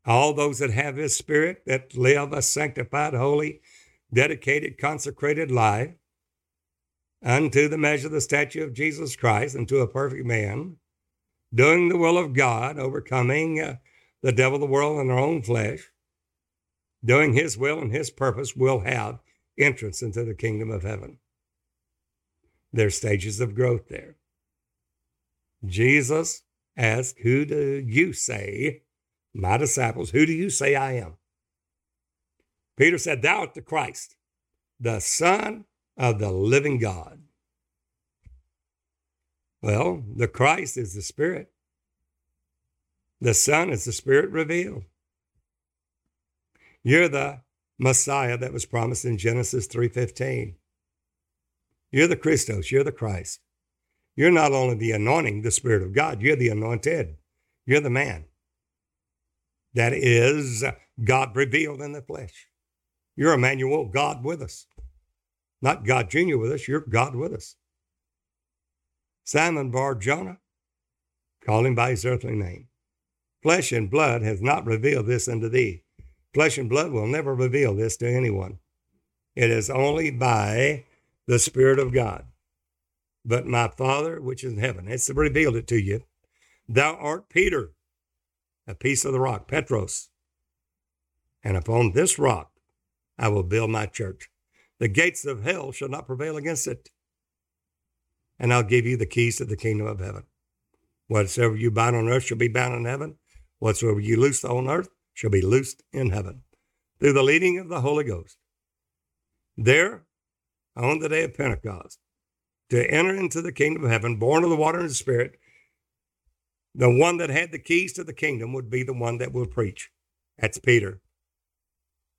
All those that have His Spirit, that live a sanctified, holy, dedicated, consecrated life unto the measure of the statue of Jesus Christ, unto a perfect man, doing the will of God, overcoming uh, the devil, the world, and their own flesh, doing His will and His purpose, will have entrance into the kingdom of heaven. There's stages of growth there. Jesus asked, Who do you say, my disciples, who do you say I am? Peter said, Thou art the Christ, the Son of the living God. Well, the Christ is the Spirit. The Son is the Spirit revealed. You're the Messiah that was promised in Genesis 3:15. You're the Christos, you're the Christ. You're not only the anointing, the Spirit of God, you're the anointed. You're the man. That is God revealed in the flesh. You're Emmanuel, God with us. Not God Jr. with us, you're God with us. Simon Bar Jonah, call him by his earthly name. Flesh and blood has not revealed this unto thee. Flesh and blood will never reveal this to anyone. It is only by the Spirit of God. But my Father, which is in heaven, has revealed it to you. Thou art Peter, a piece of the rock, Petros. And upon this rock I will build my church. The gates of hell shall not prevail against it. And I'll give you the keys to the kingdom of heaven. Whatsoever you bind on earth shall be bound in heaven. Whatsoever you loose on earth shall be loosed in heaven. Through the leading of the Holy Ghost. There, on the day of Pentecost, to enter into the kingdom of heaven, born of the water and the Spirit, the one that had the keys to the kingdom would be the one that will preach. That's Peter.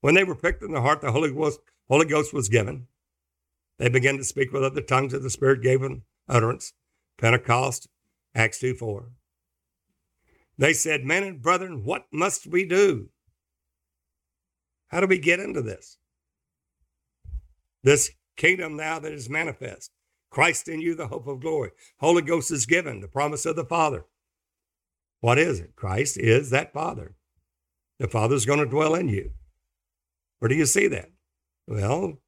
When they were pricked in the heart, the Holy Ghost, Holy Ghost was given. They began to speak with other tongues that the Spirit gave them utterance. Pentecost, Acts 2 4. They said, Men and brethren, what must we do? How do we get into this? This kingdom now that is manifest. Christ in you, the hope of glory. Holy Ghost is given, the promise of the Father. What is it? Christ is that Father. The Father's going to dwell in you. Where do you see that? Well,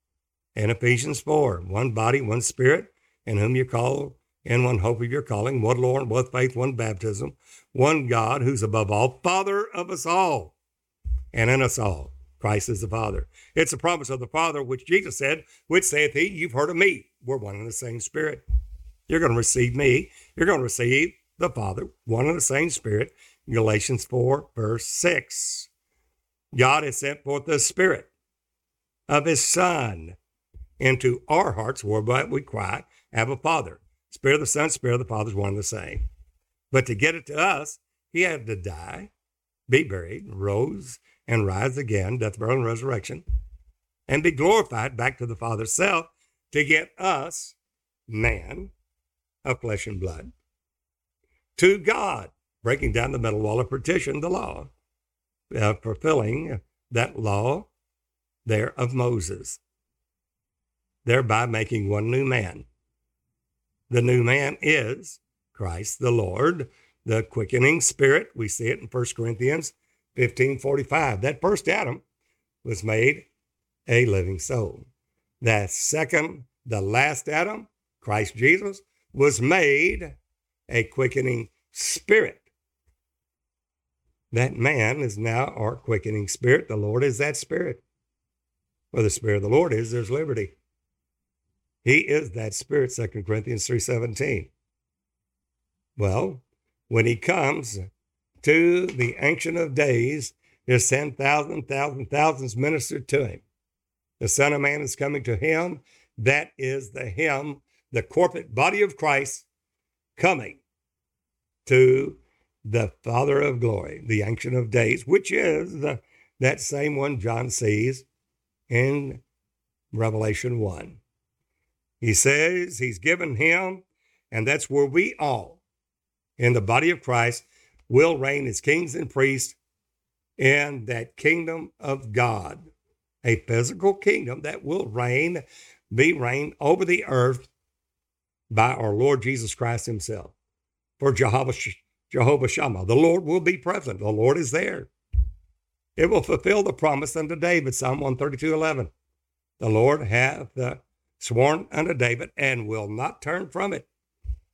in Ephesians 4, one body, one spirit, in whom you call in one hope of your calling, one Lord, one faith, one baptism, one God who's above all, Father of us all, and in us all. Christ is the Father. It's the promise of the Father, which Jesus said, which saith he, you've heard of me. We're one in the same Spirit. You're going to receive me. You're going to receive the Father, one and the same Spirit. Galatians 4, verse 6. God has sent forth the Spirit of his Son into our hearts, whereby we cry, a Father. Spirit of the Son, Spirit of the Father is one and the same. But to get it to us, he had to die, be buried, rose, and rise again, death, burial, and resurrection, and be glorified back to the Father's self to get us, man, of flesh and blood, to God, breaking down the middle wall of partition, the law, uh, fulfilling that law there of Moses, thereby making one new man. The new man is Christ the Lord, the quickening spirit. We see it in 1 Corinthians 15 45. That first Adam was made a living soul. That second, the last Adam, Christ Jesus, was made a quickening spirit. That man is now our quickening spirit. The Lord is that spirit. Where the spirit of the Lord is, there's liberty. He is that spirit, 2 Corinthians 3:17. Well, when he comes to the Ancient of Days, there's 10,000, thousand, thousands ministered to him. The Son of Man is coming to him. That is the him, the corporate body of Christ coming to the Father of glory, the Ancient of Days, which is the, that same one John sees in Revelation 1. He says he's given him, and that's where we all in the body of Christ will reign as kings and priests in that kingdom of God, a physical kingdom that will reign, be reigned over the earth by our Lord Jesus Christ Himself. For Jehovah, Jehovah Shammah, the Lord will be present. The Lord is there. It will fulfill the promise unto David, Psalm 132 11. The Lord hath uh, sworn unto David and will not turn from it,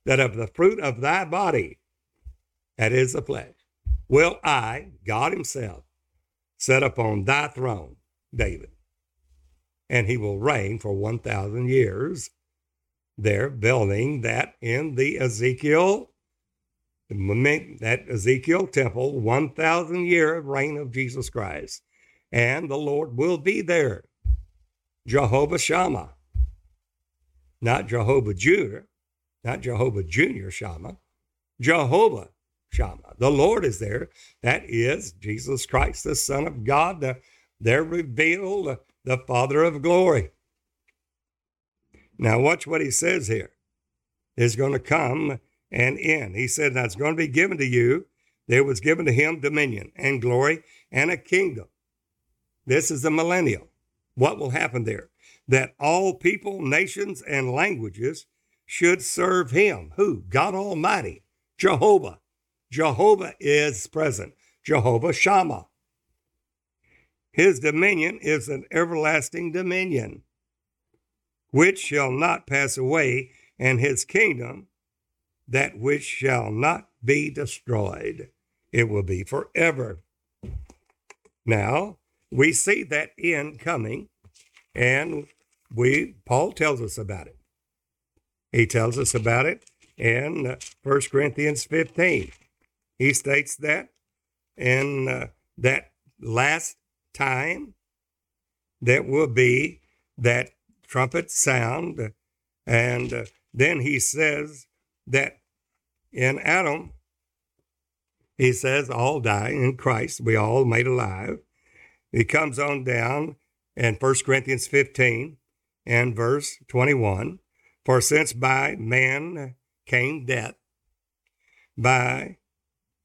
that of the fruit of thy body that is the flesh, will I, God Himself, set upon thy throne, David, and he will reign for 1,000 years. They're building that in the Ezekiel, that Ezekiel temple, 1,000 year reign of Jesus Christ. And the Lord will be there. Jehovah Shammah, not Jehovah Judah, not Jehovah Junior Shammah, Jehovah Shammah. The Lord is there. That is Jesus Christ, the Son of God, the, there revealed, the Father of glory. Now, watch what he says here. here. Is going to come and in. He said, That's going to be given to you. There was given to him dominion and glory and a kingdom. This is the millennial. What will happen there? That all people, nations, and languages should serve him. Who? God Almighty, Jehovah, Jehovah is present, Jehovah Shammah. His dominion is an everlasting dominion, which shall not pass away, and his kingdom that which shall not be destroyed. It will be forever. Now, we see that end coming, and we Paul tells us about it. He tells us about it in 1 Corinthians 15. He states that in uh, that last time that will be that trumpet sound. And uh, then he says that in Adam, he says, all die in Christ. We all made alive. He comes on down in 1 Corinthians 15 and verse 21 For since by man came death, by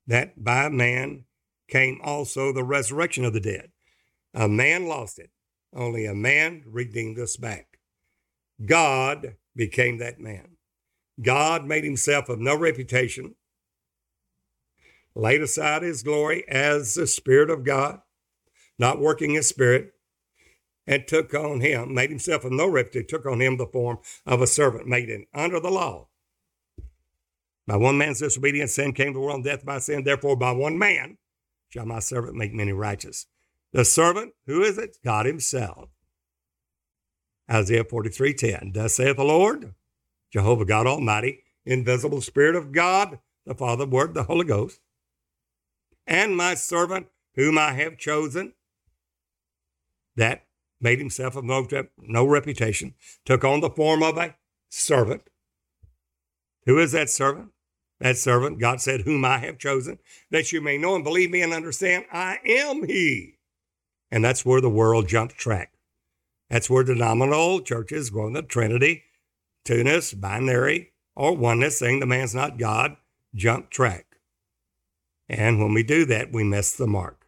that by man came also the resurrection of the dead. A man lost it, only a man redeemed us back. God became that man. God made himself of no reputation, laid aside his glory as the Spirit of God, not working his spirit, and took on him, made himself of no reputation, took on him the form of a servant, made in under the law, by one man's disobedience, sin came to the world, and death by sin. Therefore, by one man shall my servant make many righteous. The servant, who is it? God Himself. Isaiah 43 10. Thus saith the Lord, Jehovah God Almighty, invisible Spirit of God, the Father, Word, the Holy Ghost, and my servant, whom I have chosen, that made himself of no, no reputation, took on the form of a servant. Who is that servant? That servant, God said, whom I have chosen, that you may know and believe me and understand I am He. And that's where the world jumped track. That's where denominational churches going the Trinity, two-ness, binary, or oneness, saying the man's not God, jump track. And when we do that, we miss the mark.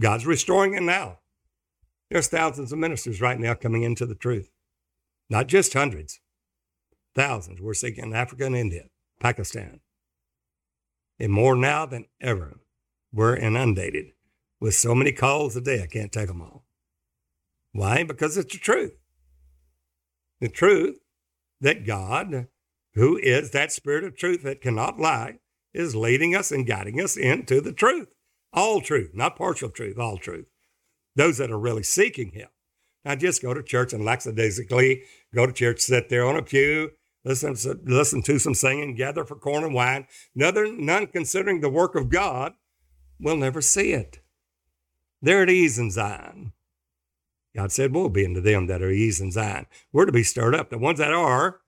God's restoring it now. There's thousands of ministers right now coming into the truth. Not just hundreds, thousands. We're seeing in Africa and India. Pakistan. And more now than ever, we're inundated with so many calls a day, I can't take them all. Why? Because it's the truth. The truth that God, who is that spirit of truth that cannot lie, is leading us and guiding us into the truth. All truth, not partial truth, all truth. Those that are really seeking Him. Now just go to church and lackadaisically go to church, sit there on a pew, listen, listen to some singing, gather for corn and wine, none, none considering the work of God, will never see it. They're at ease in Zion. God said, Woe be unto them that are ease in Zion. We're to be stirred up. The ones that are,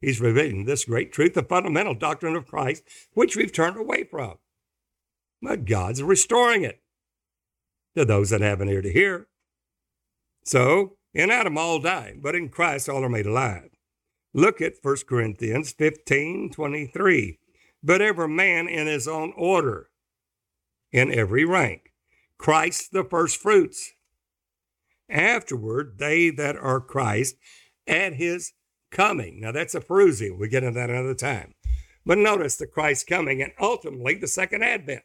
He's revealing this great truth, the fundamental doctrine of Christ, which we've turned away from. But God's restoring it to those that have an ear to hear. So, in Adam all died, but in Christ all are made alive. Look at 1 Corinthians 15 23. But every man in his own order, in every rank. Christ the first fruits. Afterward, they that are Christ at his coming. Now that's a parousia. We get into that another time. But notice the Christ coming and ultimately the second advent.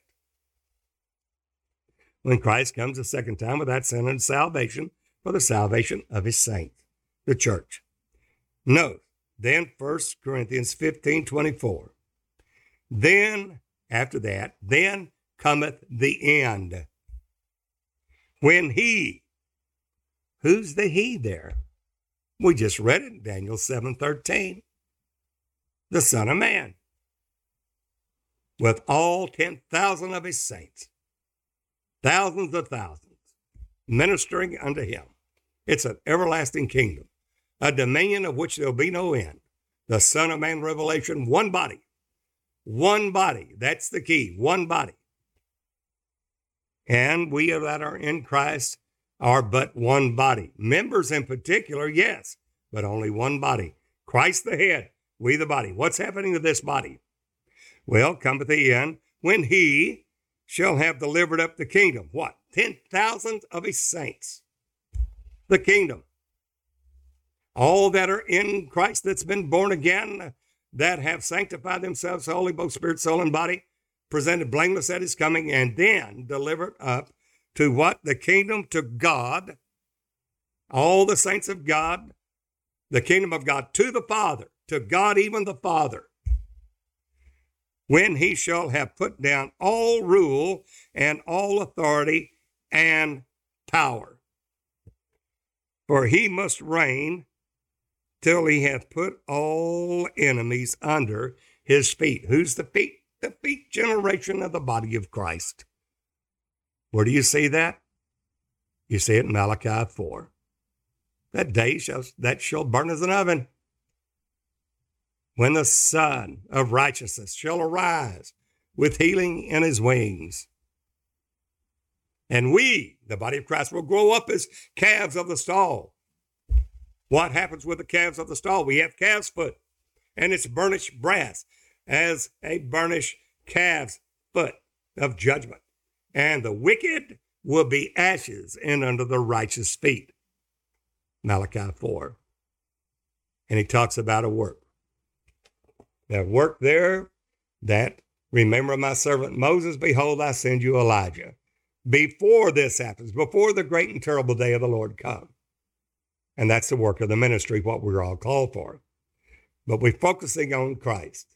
When Christ comes a second time without sin and salvation for the salvation of his saints, the church. Note, then 1 Corinthians 15 24. Then, after that, then cometh the end. When he, who's the he there? We just read it, Daniel 7:13. The Son of Man, with all 10,000 of his saints, thousands of thousands, ministering unto him. It's an everlasting kingdom a dominion of which there'll be no end. The Son of Man revelation, one body. One body. That's the key. One body. And we that are in Christ are but one body. Members in particular, yes, but only one body. Christ the head, we the body. What's happening to this body? Well, come at the end when he shall have delivered up the kingdom. What? Ten thousand of his saints. The kingdom all that are in Christ that's been born again, that have sanctified themselves wholly, both spirit, soul, and body, presented blameless at his coming, and then delivered up to what? The kingdom to God, all the saints of God, the kingdom of God to the Father, to God, even the Father. When he shall have put down all rule and all authority and power. For he must reign till he hath put all enemies under his feet. Who's the feet? The feet generation of the body of Christ. Where do you see that? You see it in Malachi 4. That day shall that shall burn as an oven. When the Son of righteousness shall arise with healing in his wings. And we, the body of Christ, will grow up as calves of the stall. What happens with the calves of the stall? We have calf's foot, and it's burnished brass as a burnished calf's foot of judgment. And the wicked will be ashes and under the righteous feet. Malachi 4. And he talks about a work. That work there that remember my servant Moses, behold, I send you Elijah. Before this happens, before the great and terrible day of the Lord comes. And that's the work of the ministry, what we're all called for. But we're focusing on Christ.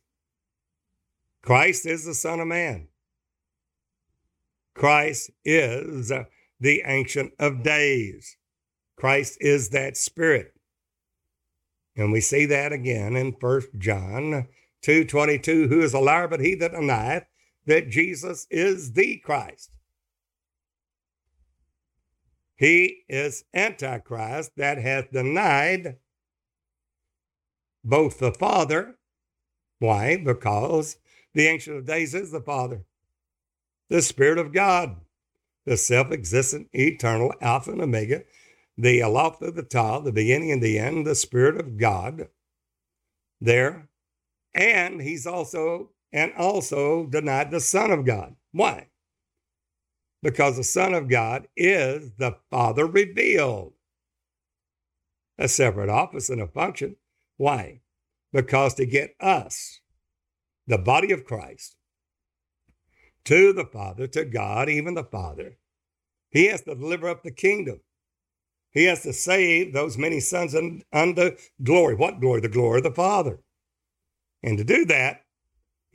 Christ is the Son of Man. Christ is the Ancient of Days. Christ is that Spirit. And we see that again in 1 John 2.22, who is a liar but he that denieth that Jesus is the Christ. He is Antichrist that hath denied both the Father. Why? Because the Ancient of Days is the Father, the Spirit of God, the self existent, eternal Alpha and Omega, the Aleph, the Tav, the beginning and the end, the Spirit of God there. And he's also, and also denied the Son of God. Why? Because the Son of God is the Father revealed. A separate office and a function. Why? Because to get us, the body of Christ, to the Father, to God, even the Father, he has to deliver up the kingdom. He has to save those many sons unto glory. What glory? The glory of the Father. And to do that,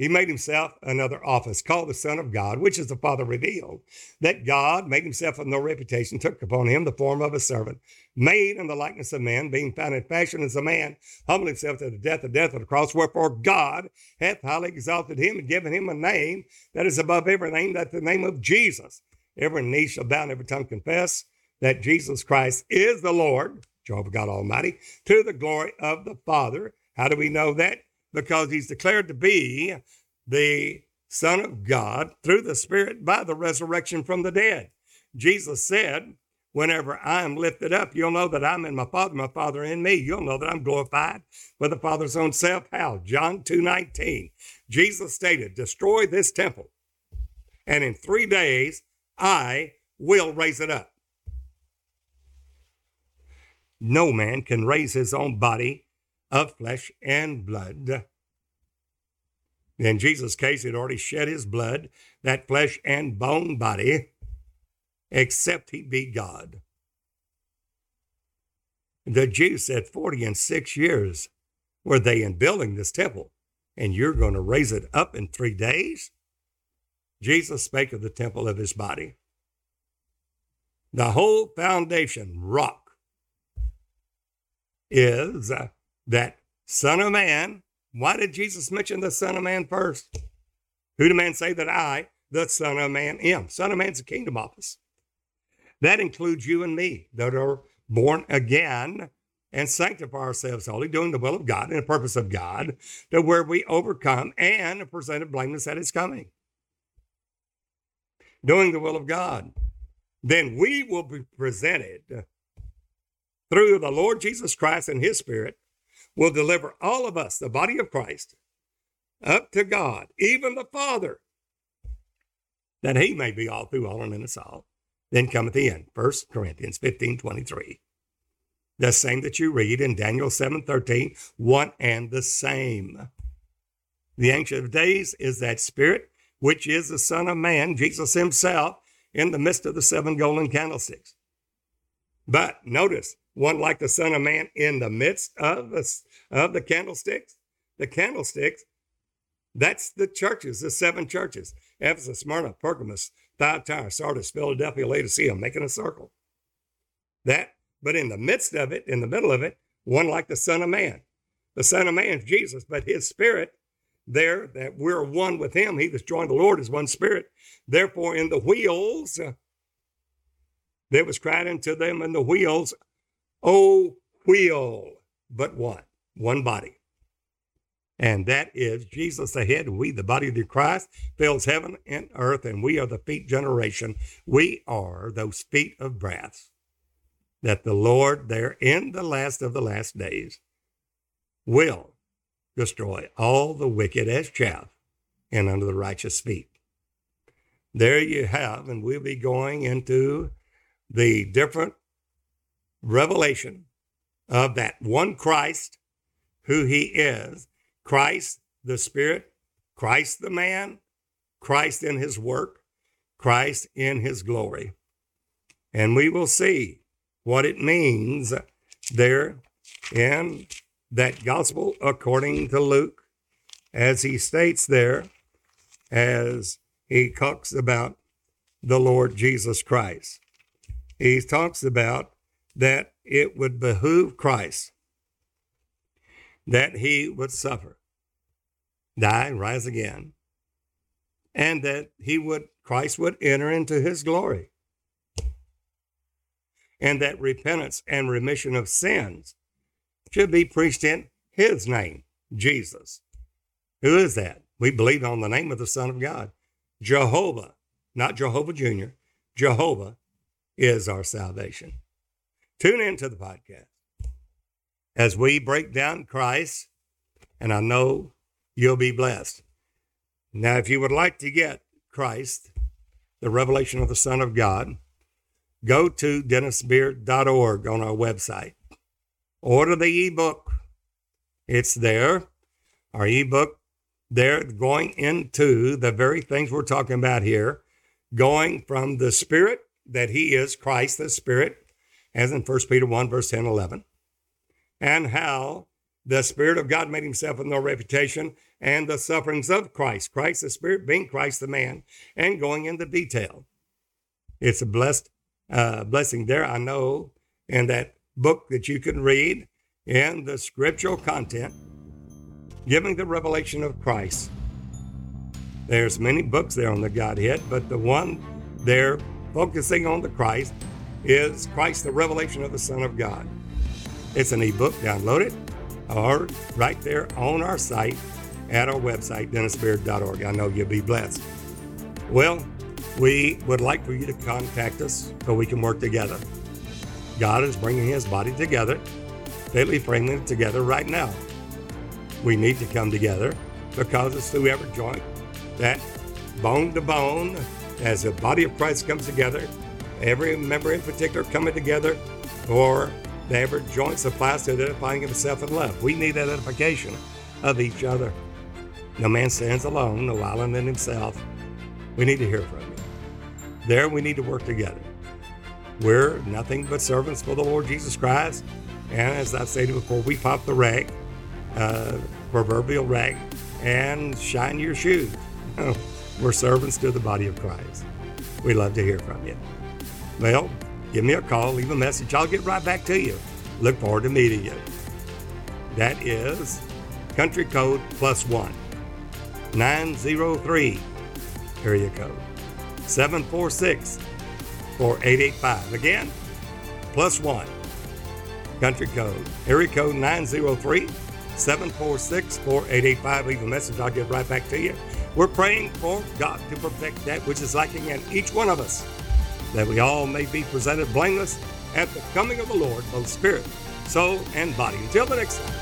he made himself another office called the Son of God, which is the Father revealed. That God made himself of no reputation, took upon him the form of a servant, made in the likeness of man, being found in fashion as a man, humbled himself to the death, the death of the cross. Wherefore God hath highly exalted him and given him a name that is above every name, that the name of Jesus. Every knee shall bow and every tongue confess that Jesus Christ is the Lord, Jehovah God Almighty, to the glory of the Father. How do we know that? Because he's declared to be the Son of God through the Spirit by the resurrection from the dead. Jesus said, Whenever I am lifted up, you'll know that I'm in my Father, my Father in me. You'll know that I'm glorified with the Father's own self. How? John 2 19. Jesus stated, Destroy this temple, and in three days I will raise it up. No man can raise his own body of flesh and blood. In Jesus' case, he'd already shed his blood, that flesh and bone body, except he be God. The Jews said 40 and six years were they in building this temple, and you're going to raise it up in three days? Jesus spake of the temple of his body. The whole foundation rock is that Son of Man. Why did Jesus mention the Son of Man first? Who do man say that I, the Son of Man, am? Son of Man's a kingdom office. That includes you and me that are born again and sanctify ourselves wholly, doing the will of God and the purpose of God, to where we overcome and are presented blameless at his coming. Doing the will of God. Then we will be presented through the Lord Jesus Christ and his Spirit, will deliver all of us, the body of Christ, up to God, even the Father, that he may be all through all and in us all. Then come at the end, 1 Corinthians 15 23. The same that you read in Daniel 7 13, one and the same. The Ancient of Days is that Spirit, which is the Son of Man, Jesus Himself, in the midst of the seven golden candlesticks. But notice, one like the Son of Man in the midst of the, of the candlesticks. The candlesticks, that's the churches, the seven churches Ephesus, Smyrna, Pergamos, Thyatira, Sardis, Philadelphia, Laodicea, making a circle. That, but in the midst of it, in the middle of it, one like the Son of Man. The Son of Man is Jesus, but his spirit there, that we're one with him, he that's joined the Lord is one spirit. Therefore, in the wheels, uh, there was cried unto them in the wheels Oh, wheel, but one, one body. And that is Jesus the head, we the body of the Christ, fills heaven and earth, and we are the feet generation. We are those feet of brass that the Lord there in the last of the last days will destroy all the wicked as chaff and under the righteous feet. There you have, and we'll be going into the different revelation of that one Christ, who he is Christ the Spirit, Christ the man, Christ in his work, Christ in his glory. And we will see what it means there in that gospel according to Luke, as he states there, as he talks about the Lord Jesus Christ. He talks about that it would behoove Christ that he would suffer, die, rise again, and that he would Christ would enter into his glory. and that repentance and remission of sins should be preached in his name, Jesus. Who is that? We believe on the name of the Son of God. Jehovah, not Jehovah Jr., Jehovah is our salvation. Tune into the podcast as we break down Christ, and I know you'll be blessed. Now, if you would like to get Christ, the revelation of the Son of God, go to dennisbeard.org on our website. Order the ebook. It's there. Our ebook there going into the very things we're talking about here, going from the Spirit that He is, Christ the Spirit, as in 1 Peter 1, verse 10 11, and how the Spirit of God made Himself of no reputation, and the sufferings of Christ, Christ the Spirit being Christ the man, and going into detail. It's a blessed uh, blessing there, I know, in that book that you can read in the scriptural content giving the revelation of Christ. There's many books there on the Godhead, but the one there focusing on the Christ is Christ, the revelation of the Son of God. It's an ebook, download it, or right there on our site at our website, dennisbeard.org. I know you'll be blessed. Well, we would like for you to contact us so we can work together. God is bringing his body together, fitly bringing it together right now we need to come together because it's through every joint that bone to bone, as the body of Christ comes together, every member in particular coming together for the every joint supplies to identifying himself in love. We need identification of each other. No man stands alone, no island in himself. We need to hear from you. There we need to work together. We're nothing but servants for the Lord Jesus Christ. And as I stated before, we pop the rag uh, proverbial rag and shine your shoes. <laughs> We're servants to the body of Christ. We love to hear from you. Well, give me a call, leave a message. I'll get right back to you. Look forward to meeting you. That is country code plus one 903 area code 746 4885. Again, plus one country code area code 903 746 4885. Leave a message. I'll get right back to you. We're praying for God to perfect that which is lacking in each one of us, that we all may be presented blameless at the coming of the Lord, both spirit, soul, and body. Until the next time,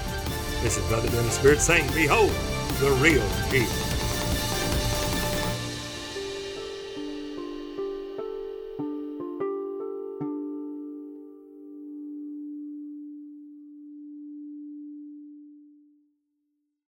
this is Brother Dennis Beard saying, Behold the real Jesus.